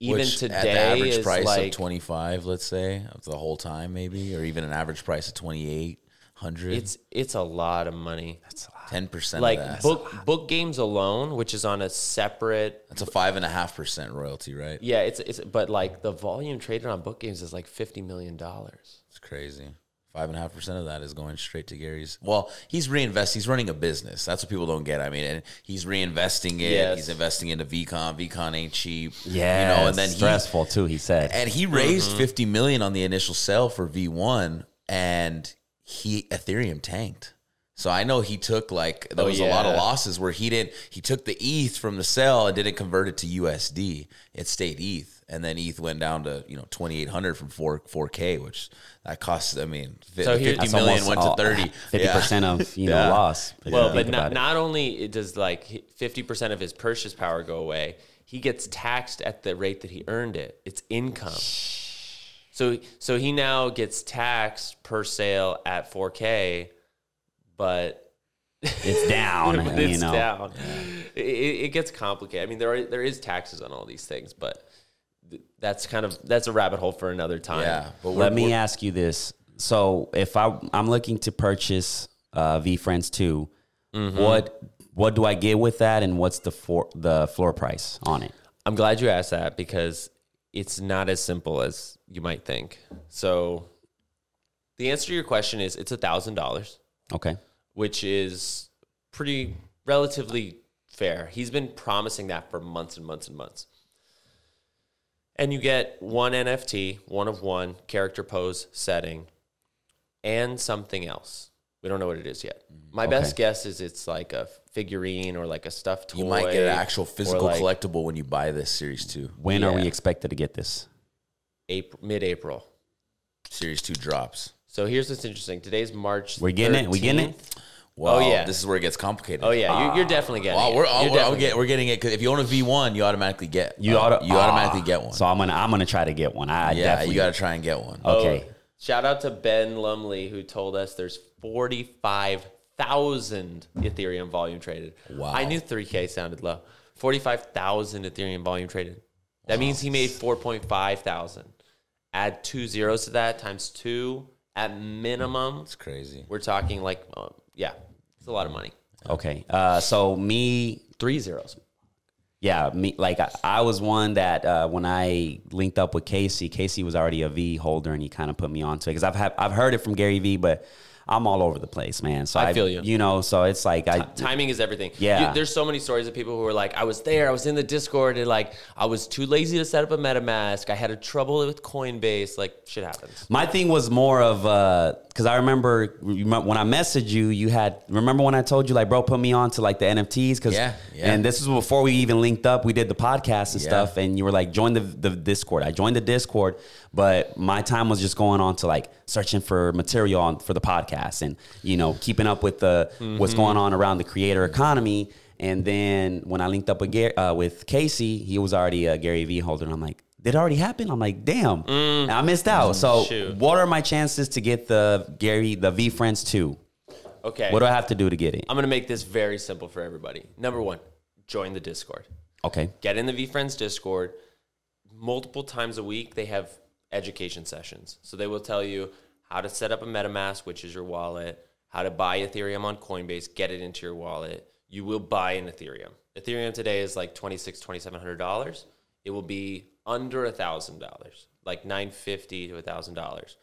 even Which, today at the average is price like of 25, let's say, of the whole time maybe, or even an average price of 2800. it's it's a lot of money. That's 10% like of that. book book games alone, which is on a separate That's a 5.5% royalty, right? yeah, it's it's but like the volume traded on book games is like fifty million dollars. It's crazy. Five and a half percent of that is going straight to Gary's. Well, he's reinvesting. He's running a business. That's what people don't get. I mean, and he's reinvesting it. Yes. He's investing into VeeCon. VeeCon ain't cheap. Yeah, you know, and then he, stressful too. He said, and he raised Mm-hmm. 50 million on the initial sale for V1 and he Ethereum tanked. So I know he took like there Oh, was a lot of losses where he didn't he took the ETH from the sale and didn't convert it to USD. It stayed ETH and then ETH went down to, you know, 2800 from 4 4k which that costs I mean fi- So here- 50 That's million went to 30. fifty percent of you know Yeah. loss. Well, but not, not only does like fifty percent of his purchase power go away, he gets taxed at the rate that he earned it. It's income. So so he now gets taxed per sale at 4K, but it's down. but you it's know, down. It, it gets complicated. I mean, there are there is taxes on all these things, but th- that's kind of that's a rabbit hole for another time. Yeah, but Let me ask you this: So, if I I'm looking to purchase uh, VeeFriends 2 Mm-hmm. what what do I get with that, and what's the for, the floor price on it? I'm glad you asked that because it's not as simple as you might think. So, the answer to your question is it's a thousand dollars, Okay, which is pretty relatively fair. He's been promising that for months and months and months. And you get one NFT, one of one character pose setting, and something else. We don't know what it is yet. My best guess is it's like a figurine or like a stuffed toy. you might get an actual physical like collectible when you buy this series 2. when are we expected to get this? April, mid-April. Series 2 drops. So here's what's interesting. Today's March. We're getting it? We're getting it? 13th. Well, yeah. this is where it gets complicated. Oh yeah, you're, you're definitely getting. Well, it. we're, You're we're, we're, definitely get, we're getting it because if you own a V1, you automatically get You uh, auto, you automatically Ah, get one. So I'm gonna I'm gonna try to get one. I yeah, definitely you got to try and get one. Okay, Oh, shout out to Ben Lumley who told us there's 45,000 Ethereum volume traded. Wow. I knew 3K sounded low. 45,000 Ethereum volume traded. That means he made 4.5 thousand. Add two zeros to that times two at minimum. It's crazy. We're talking like, uh, yeah, it's a lot of money. okay. Uh, so me Three zeros. Yeah, me like I, I was one that uh, when I linked up with Casey, Casey was already a V holder, and he kind of put me onto it because I've had, I've heard it from Gary Vee, but I'm all over the place, man. So I feel you. You know, so it's like I timing is everything. Yeah. You- there's so many stories of people who were like, I was there, I was in the Discord, and like, I was too lazy to set up a MetaMask. I had a trouble with Coinbase. Like, shit happens. My thing was more of uh, because I remember when I messaged you, you had remember when I told you like, bro, put me on to like the NFTs because Yeah, yeah. and this was before we even linked up. We did the podcast and Yeah. stuff, and you were like, join the the Discord. I joined the Discord, but my time was just going on to like searching for material on for the podcast and you know keeping up with the what's going on around the creator economy. And then when I linked up with Gary, uh, with Casey, he was already a Gary Vee holder, and I'm like. Did it already happen? I'm like, damn, I missed out. So, Shoot. what are my chances to get the Gary the VeeFriends two? Okay. What do I have to do to get it? I'm going to make this very simple for everybody. Number one, join the Discord. Okay. Get in the VeeFriends Discord. Multiple times a week, they have education sessions. So they will tell you how to set up a MetaMask, which is your wallet, how to buy Ethereum on Coinbase, get it into your wallet. You will buy an Ethereum. Ethereum today is like $2,600, $2,700. It will be under a $1,000, like 950 to $1,000.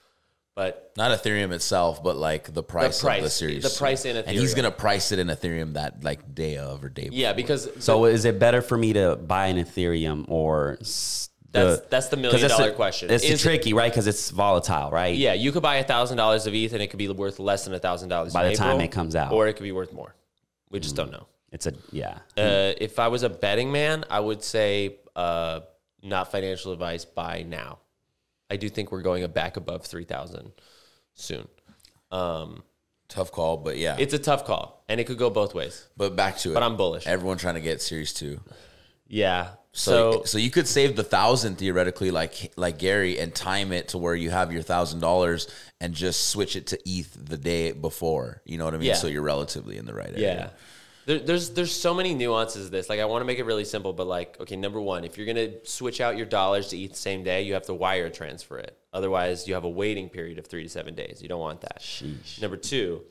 But Not Ethereum itself, but like the price, of the price, series. the price in Ethereum, And he's gonna price it in Ethereum that like day of or day. yeah, because So is it better for me to buy an Ethereum or s- That's- the- that's the 'cause million it's dollar a- question. It's Is it- tricky, right? Because it's volatile, right? Yeah, you could buy a thousand dollars of ETH and it could be worth less than a thousand dollars By in the time it comes out. or it could be worth more. We just don't know. It's a yeah. Uh, if I was a betting man, I would say uh, not financial advice. Buy now. I do think we're going back above three thousand soon. Um, Tough call, but yeah. it's a tough call, and it could go both ways. but back to it. But I'm bullish. Everyone trying to get Series Two. Yeah. So, So, so you could save the thousand theoretically, like like Gary, and time it to where you have your thousand dollars and just switch it to ETH the day before. You know what I mean? Yeah. So you're relatively in the right yeah. There, there's there's so many nuances of this. Like I want to make it really simple, but like okay, number one, if you're gonna switch out your dollars to ETH the same day, you have to wire transfer it. Otherwise, you have a waiting period of three to seven days. You don't want that. Number two,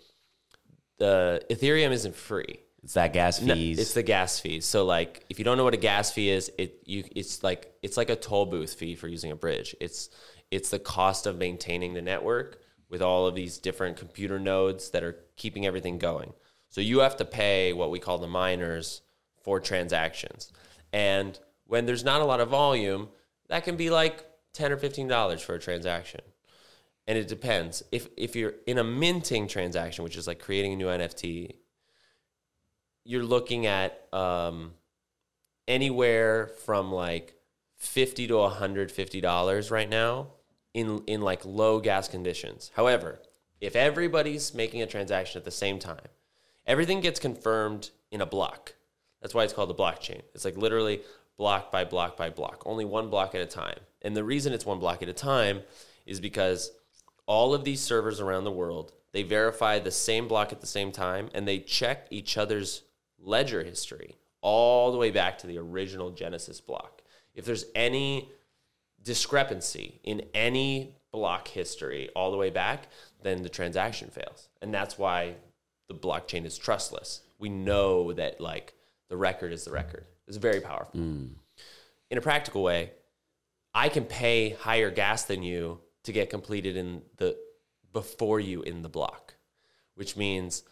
the Ethereum isn't free. It's that gas No, fees. It's the gas fees. So like if you don't know what a gas fee is, it you it's like it's like a toll booth fee for using a bridge. It's it's the cost of maintaining the network with all of these different computer nodes that are keeping everything going. So you have to pay what we call the miners for transactions. And when there's not a lot of volume, that can be like 10 or 15 dollars for a transaction. And it depends. If if you're in a minting transaction, which is like creating a new NFT, you're looking at um, anywhere from like 50 to 150 dollars right now in in like low gas conditions. However, if everybody's making a transaction at the same time, everything gets confirmed in a block. That's why it's called the blockchain. It's like literally block by block by block, only one block at a time. And the reason it's one block at a time is because all of these servers around the world, they verify the same block at the same time and they check each other's ledger history all the way back to the original Genesis block. If there's any discrepancy in any block history all the way back, then the transaction fails. And that's why the blockchain is trustless. We know that like the record is the record. It's very powerful. In a practical way, I can pay higher gas than you to get completed in the before you in the block, which means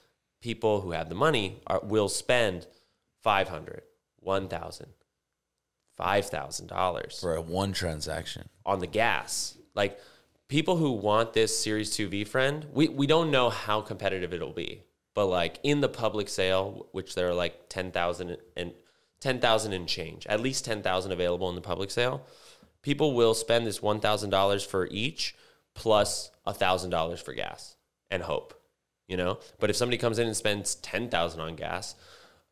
people who have the money are, will spend 500, 1000, $5,000 for a one transaction. on the gas. Like people who want this Series 2 VeeFriend, we, we don't know how competitive it'll be. But like in the public sale, which there are like 10,000 and 10,000 and change, at least 10,000 available in the public sale, people will spend this $1,000 for each plus $1,000 for gas and hope, you know? But if somebody comes in and spends 10,000 on gas,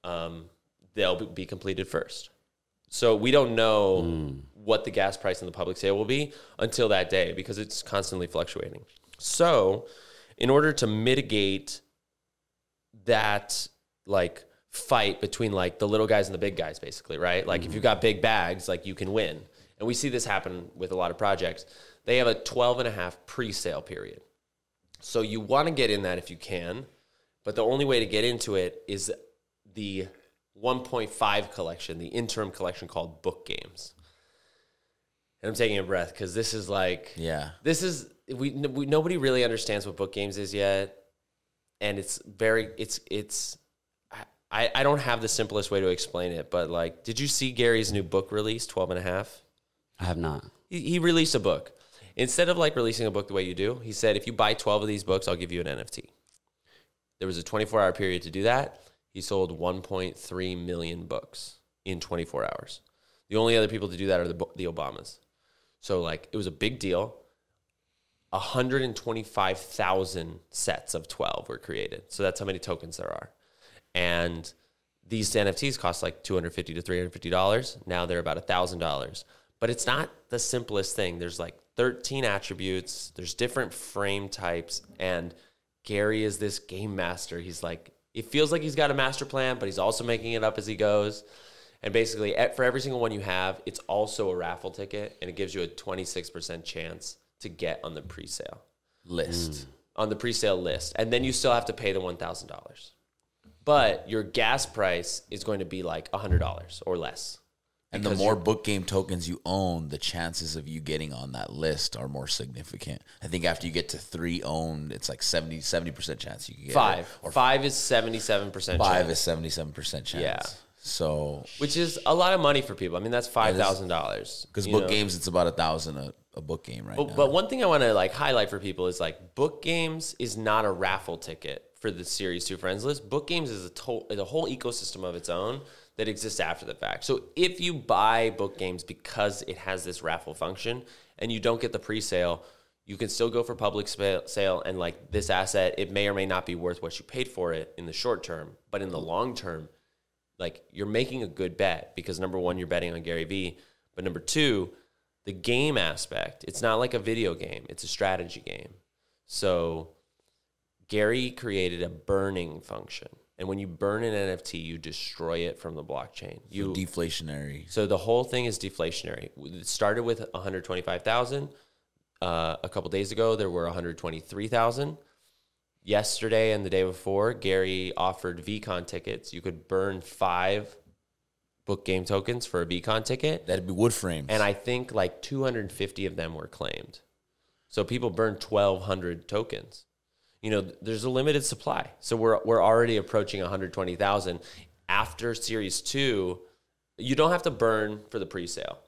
um, they'll be- be completed first. So we don't know what the gas price in the public sale will be until that day because it's constantly fluctuating. So, in order to mitigate that like fight between like the little guys and the big guys basically, right? Like if you've got big bags, like you can win. And we see this happen with a lot of projects. They have a 12 and a half pre-sale period. So you want to get in that if you can, but the only way to get into it is the 1.5 collection, the interim collection called Book Games. And I'm taking a breath because this is like, Yeah. this is we, we nobody really understands what Book Games is yet, and it's very it's it's. I, I don't have the simplest way to explain it, but like, did you see Gary's new book release, 12 and a half? I have not. he, he released a book. Instead of like releasing a book the way you do, he said, if you buy 12 of these books, I'll give you an NFT. There was a 24 hour period to do that. He sold 1.3 million books in 24 hours. The only other people to do that are the, the Obamas. So, like, it was a big deal. 125,000 sets of 12 were created. So, that's how many tokens there are. And these NFTs cost like 250 to $350. Now they're about $1,000. But it's not the simplest thing. There's like 13 attributes, there's different frame types, and Gary is this game master. He's like, it feels like he's got a master plan, but he's also making it up as he goes. And basically, for every single one you have, it's also a raffle ticket, and it gives you a 26% chance to get on the pre sale List. Hmm. on the pre-sale list, and then you still have to pay the one thousand dollars. But your gas price is going to be like hundred dollars or less. And the more book game tokens you own, the chances of you getting on that list are more significant. I think after you get to three owned, it's like 70 percent chance you can get it. Five, or five is seventy-seven percent. five is seventy seven percent chance. Yeah. So which is a lot of money for people. I mean, that's five thousand dollars. because book games, it's about a thousand a, book game right now. But, but one thing I want to like highlight for people is like book games is not a raffle ticket for the series two friends list. Book games is a to- is a whole ecosystem of its own that exists after the fact. So if you buy book games because it has this raffle function and you don't get the pre-sale, you can still go for public sale and like this asset, it may or may not be worth what you paid for it in the short term, but in the long term, like you're making a good bet because number one, you're betting on Gary Vee, but number two, the game aspect, it's not like a video game, it's a strategy game. So Gary created a burning function. And when you burn an NFT, you destroy it from the blockchain. You deflationary. so the whole thing is deflationary. It started with 125,000. Uh, a couple days ago, there were 123,000. Yesterday and the day before, Gary offered VeeCon tickets. You could burn five book game tokens for a VeeCon ticket. That'd be wood frames. And I think like 250 of them were claimed. So people burned 1,200 tokens. You know, there's a limited supply. So we're, we're already approaching 120,000. After Series 2, you don't have to burn for the pre sale.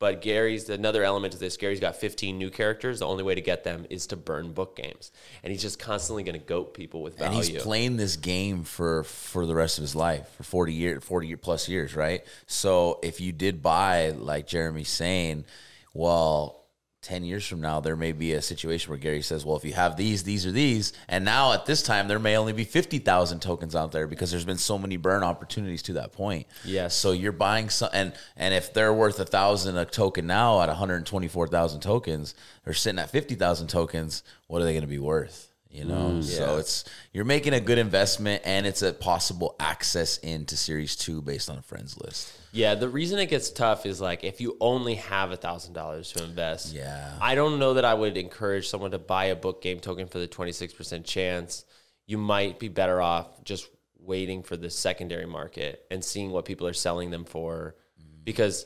But Gary's another element of this. Gary's got 15 new characters. The only way to get them is to burn book games, and he's just constantly going to goat people with and value. he's playing this game for for the rest of his life for 40 year 40 year plus years right so if you did buy like jeremy's saying well 10 years from now there may be a situation where gary says well if you have these these are these and now at this time there may only be 50000 tokens out there because there's been so many burn opportunities to that point Yeah. so you're buying some and and if they're worth a thousand a token now at 124000 tokens they're sitting at 50000 tokens what are they going to be worth you know mm, so Yeah. it's you're making a good investment and it's a possible access into series 2 based on a friends list Yeah, the reason it gets tough is like if you only have a thousand dollars to invest. Yeah. I don't know that I would encourage someone to buy a book game token for the twenty six percent chance. You might be better off just waiting for the secondary market and seeing what people are selling them for, mm. because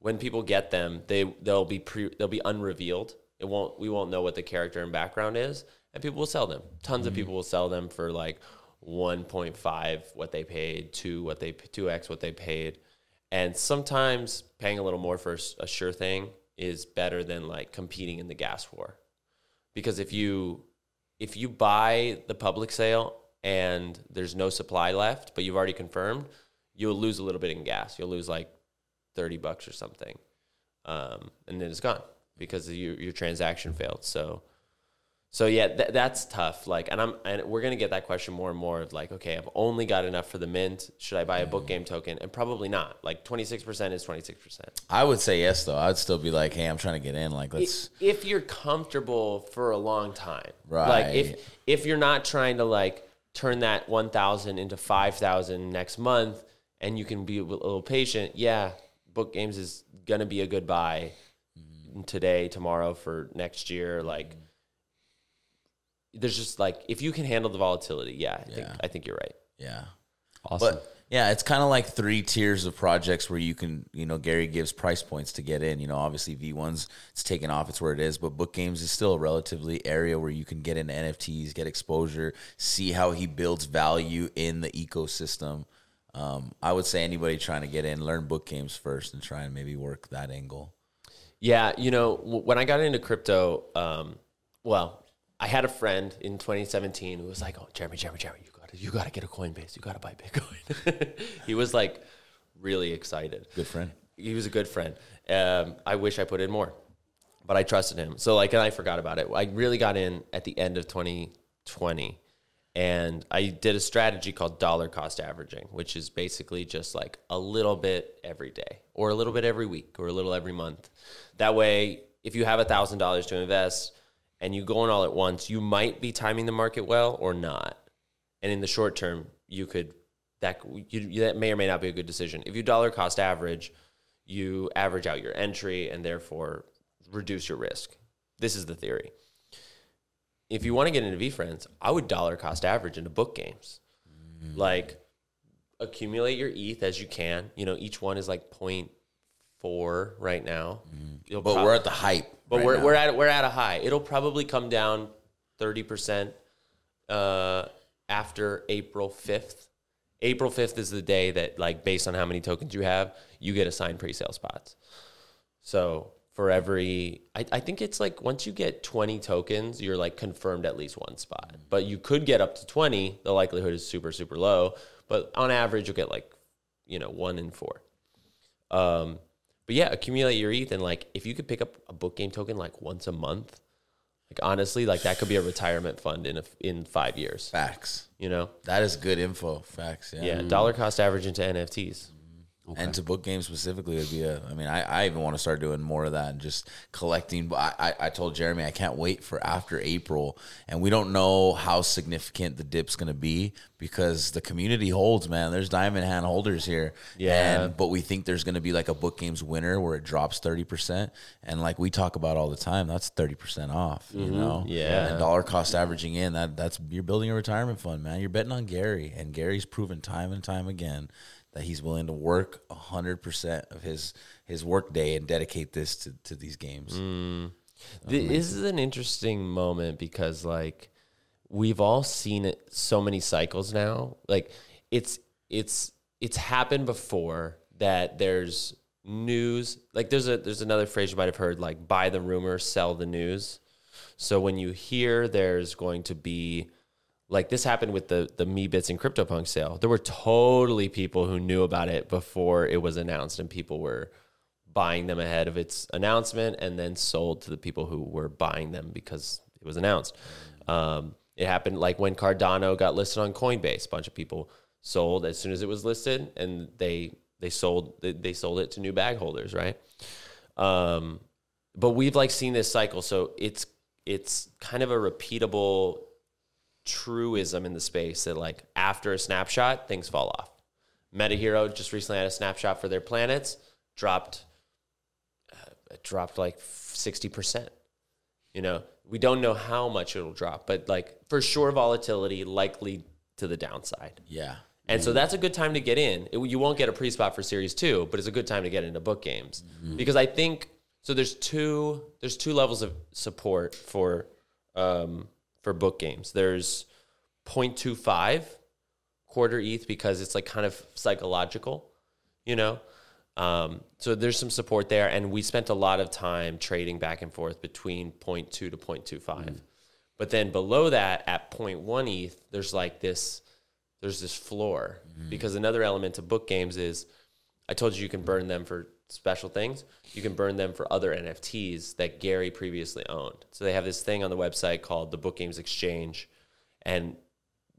when people get them, they they'll be pre, they'll be unrevealed. It won't we won't know what the character and background is, and people will sell them. Tons of people will sell them for like one point five what they paid, two what they two x what they paid. And sometimes paying a little more for a sure thing is better than like competing in the gas war. Because if you if you buy the public sale and there's no supply left, but you've already confirmed, you'll lose a little bit in gas. You'll lose like 30 bucks or something. Um, and then it's gone because your your transaction failed. So so yeah, th- that's tough. Like, and I'm, and we're gonna get that question more and more of like, okay, I've only got enough for the mint. Should I buy a book mm. game token? And probably not. Like, twenty six percent is twenty six percent. i would say yes though i'd still be like hey i'm trying to get in like let's If you're comfortable for a long time, Right. Like, if if you're not trying to like turn that one thousand into five thousand next month, and you can be a little patient, yeah, book games is gonna be a good buy mm-hmm. today, tomorrow, for next year, like. Mm-hmm. There's just like if you can handle the volatility, yeah, I think I think you're right. yeah Awesome. But yeah, it's kind of like three tiers of projects where you can, you know, Gary gives price points to get in. You know, obviously V1's it's taken off, it's where it is, but book games is still a relatively area where you can get into NFTs, get exposure, see how he builds value in the ecosystem. Um, I would say anybody trying to get in, learn book games first and try and maybe work that angle. Yeah, you know, when I got into crypto, um, well, I had a friend in 2017 who was like, "Oh, Jeremy, Jeremy, Jeremy, you got to, you got to get a Coinbase. You got to buy Bitcoin." he was like really excited. Good friend. He was a good friend. Um, I wish I put in more, but I trusted him. So like, and I forgot about it. I really got in at the end of 2020, and I did a strategy called dollar cost averaging, which is basically just like a little bit every day, or a little bit every week, or a little every month. That way, if you have a thousand dollars to invest and you go in all at once, you might be timing the market well or not. And in the short term, you could that you, that may or may not be a good decision. If you dollar cost average, you average out your entry and therefore reduce your risk. This is the theory. If you want to get into VeeFriends, I would dollar cost average into book games. Mm. Like accumulate your ETH as you can. You know, each one is like 0.4 right now. You'll But prob- we're at the hype. but right we're, now. we're at we're at a high. It'll probably come down thirty percent uh, after April fifth. April fifth is the day that, like, based on how many tokens you have, you get assigned pre-sale spots. So for every, I, I think it's like once you get twenty tokens, you're like confirmed at least one spot. But you could get up to twenty. The likelihood is super super low. But on average, you'll get like, you know, one in four. Um, but yeah, accumulate your ETH and like if you could pick up a book game token like once a month, like honestly, like that could be a retirement fund in a, in five years. Facts. You know, That is good info. Facts. Yeah. yeah, dollar cost average into NFTs. And to book games specifically would be a. I mean, I, I even want to start doing more of that and just collecting. But I, I, I told Jeremy I can't wait for after April, and we don't know how significant the dip's going to be because the community holds. Man, there's diamond hand holders here. Yeah. And, but we think there's going to be like a book games winner where it drops thirty percent, and like we talk about all the time, that's thirty percent off. You know. Mm-hmm. Yeah. And dollar cost averaging in that that's you're building a retirement fund, man. You're betting on Gary, and Gary's proven time and time again that he's willing to work hundred percent of his his work day and dedicate this to, to these games. Mm. Th- This is an interesting moment because like we've all seen it so many cycles now. Like it's it's it's happened before that there's news. Like there's a there's another phrase you might have heard like buy the rumor, sell the news. So when you hear there's going to be like this happened with the the Meebits and CryptoPunk sale. There were totally people who knew about it before it was announced, and people were buying them ahead of its announcement, and then sold to the people who were buying them because it was announced. Um, it happened like when Cardano got listed on Coinbase. A bunch of people sold as soon as it was listed, and they they sold they, they sold it to new bag holders, right? Um, but we've like seen this cycle, so it's it's kind of a repeatable truism in the space that like after a snapshot, things fall off. MetaHero just recently had a snapshot for their planets, dropped uh, dropped like sixty percent. You know, we don't know how much it'll drop, but like for sure, volatility likely to the downside. Yeah. And so that's a good time to get in. It- you won't get a pre-spot for series two, but it's a good time to get into book games because I think so. There's two there's two levels of support for um, for book games. There's 0.25 quarter ETH because it's like kind of psychological, you know. Um, so there's some support there, and we spent a lot of time trading back and forth between 0.2 to 0.25. But then below that, at 0.1 ETH, there's like this there's this floor because another element of book games is I told you you can burn them for special things. You can burn them for other NFTs that Gary previously owned. So they have this thing on the website called the Book Games Exchange, and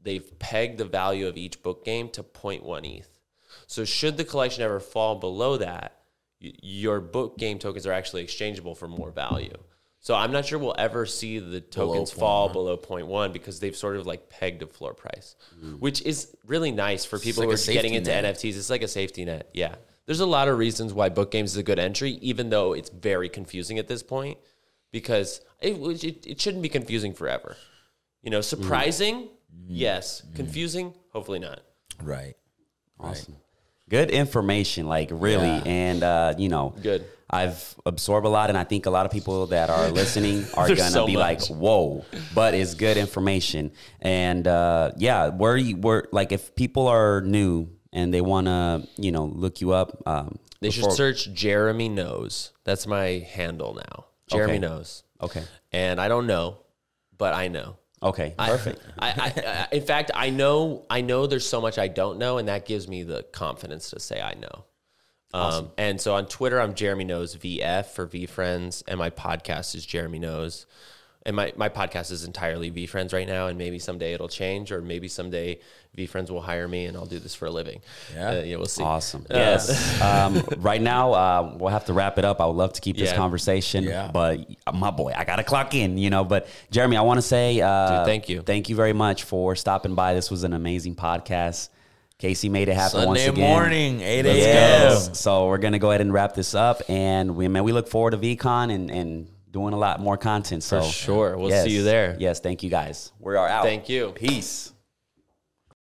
they've pegged the value of each book game to 0.1 ETH. So should the collection ever fall below that, your book game tokens are actually exchangeable for more value. So I'm not sure we'll ever see the tokens fall below 0.1 because they've sort of like pegged a floor price, which is really nice for people like who are getting into net. NFTs. It's like a safety net. Yeah. There's a lot of reasons why book games is a good entry, even though it's very confusing at this point because it, it, it shouldn't be confusing forever. You know, surprising, yes. Confusing, hopefully not. Right. Awesome. Good information, like really, Yeah. and uh, you know, Good. I've absorbed a lot, and I think a lot of people that are listening are gonna so be much. like, "Whoa!" But it's good information, and uh, yeah, where you where like if people are new and they wanna, you know, look you up, um, They should search Jeremy Knows. That's my handle now. Jeremy Okay. Knows. Okay, And I don't know, but I know. okay, perfect. I, I, I, in fact, I know. I know there's so much I don't know, and that gives me the confidence to say I know. Um, and so on Twitter, I'm Jeremy Knows VF for VeeFriends, and my podcast is Jeremy Knows. And my, my podcast is entirely VeeFriends right now, and maybe someday it'll change, or maybe someday VeeFriends will hire me and I'll do this for a living. Yeah. Uh, yeah, we'll see. Awesome. Yes. um, right now, uh, we'll have to wrap it up. I would love to keep this conversation, Yeah. but uh, my boy, I got to clock in, you know. But Jeremy, I want to say uh, Dude, thank you. Thank you very much for stopping by. This was an amazing podcast. Casey made it happen once Sunday again. morning, 8 a.m. go. So we're gonna go ahead and wrap this up, and we man, we look forward to VeeCon and and doing a lot more content. So For sure. We'll yes. see you there. Yes, thank you guys. We are out. Thank you. Peace.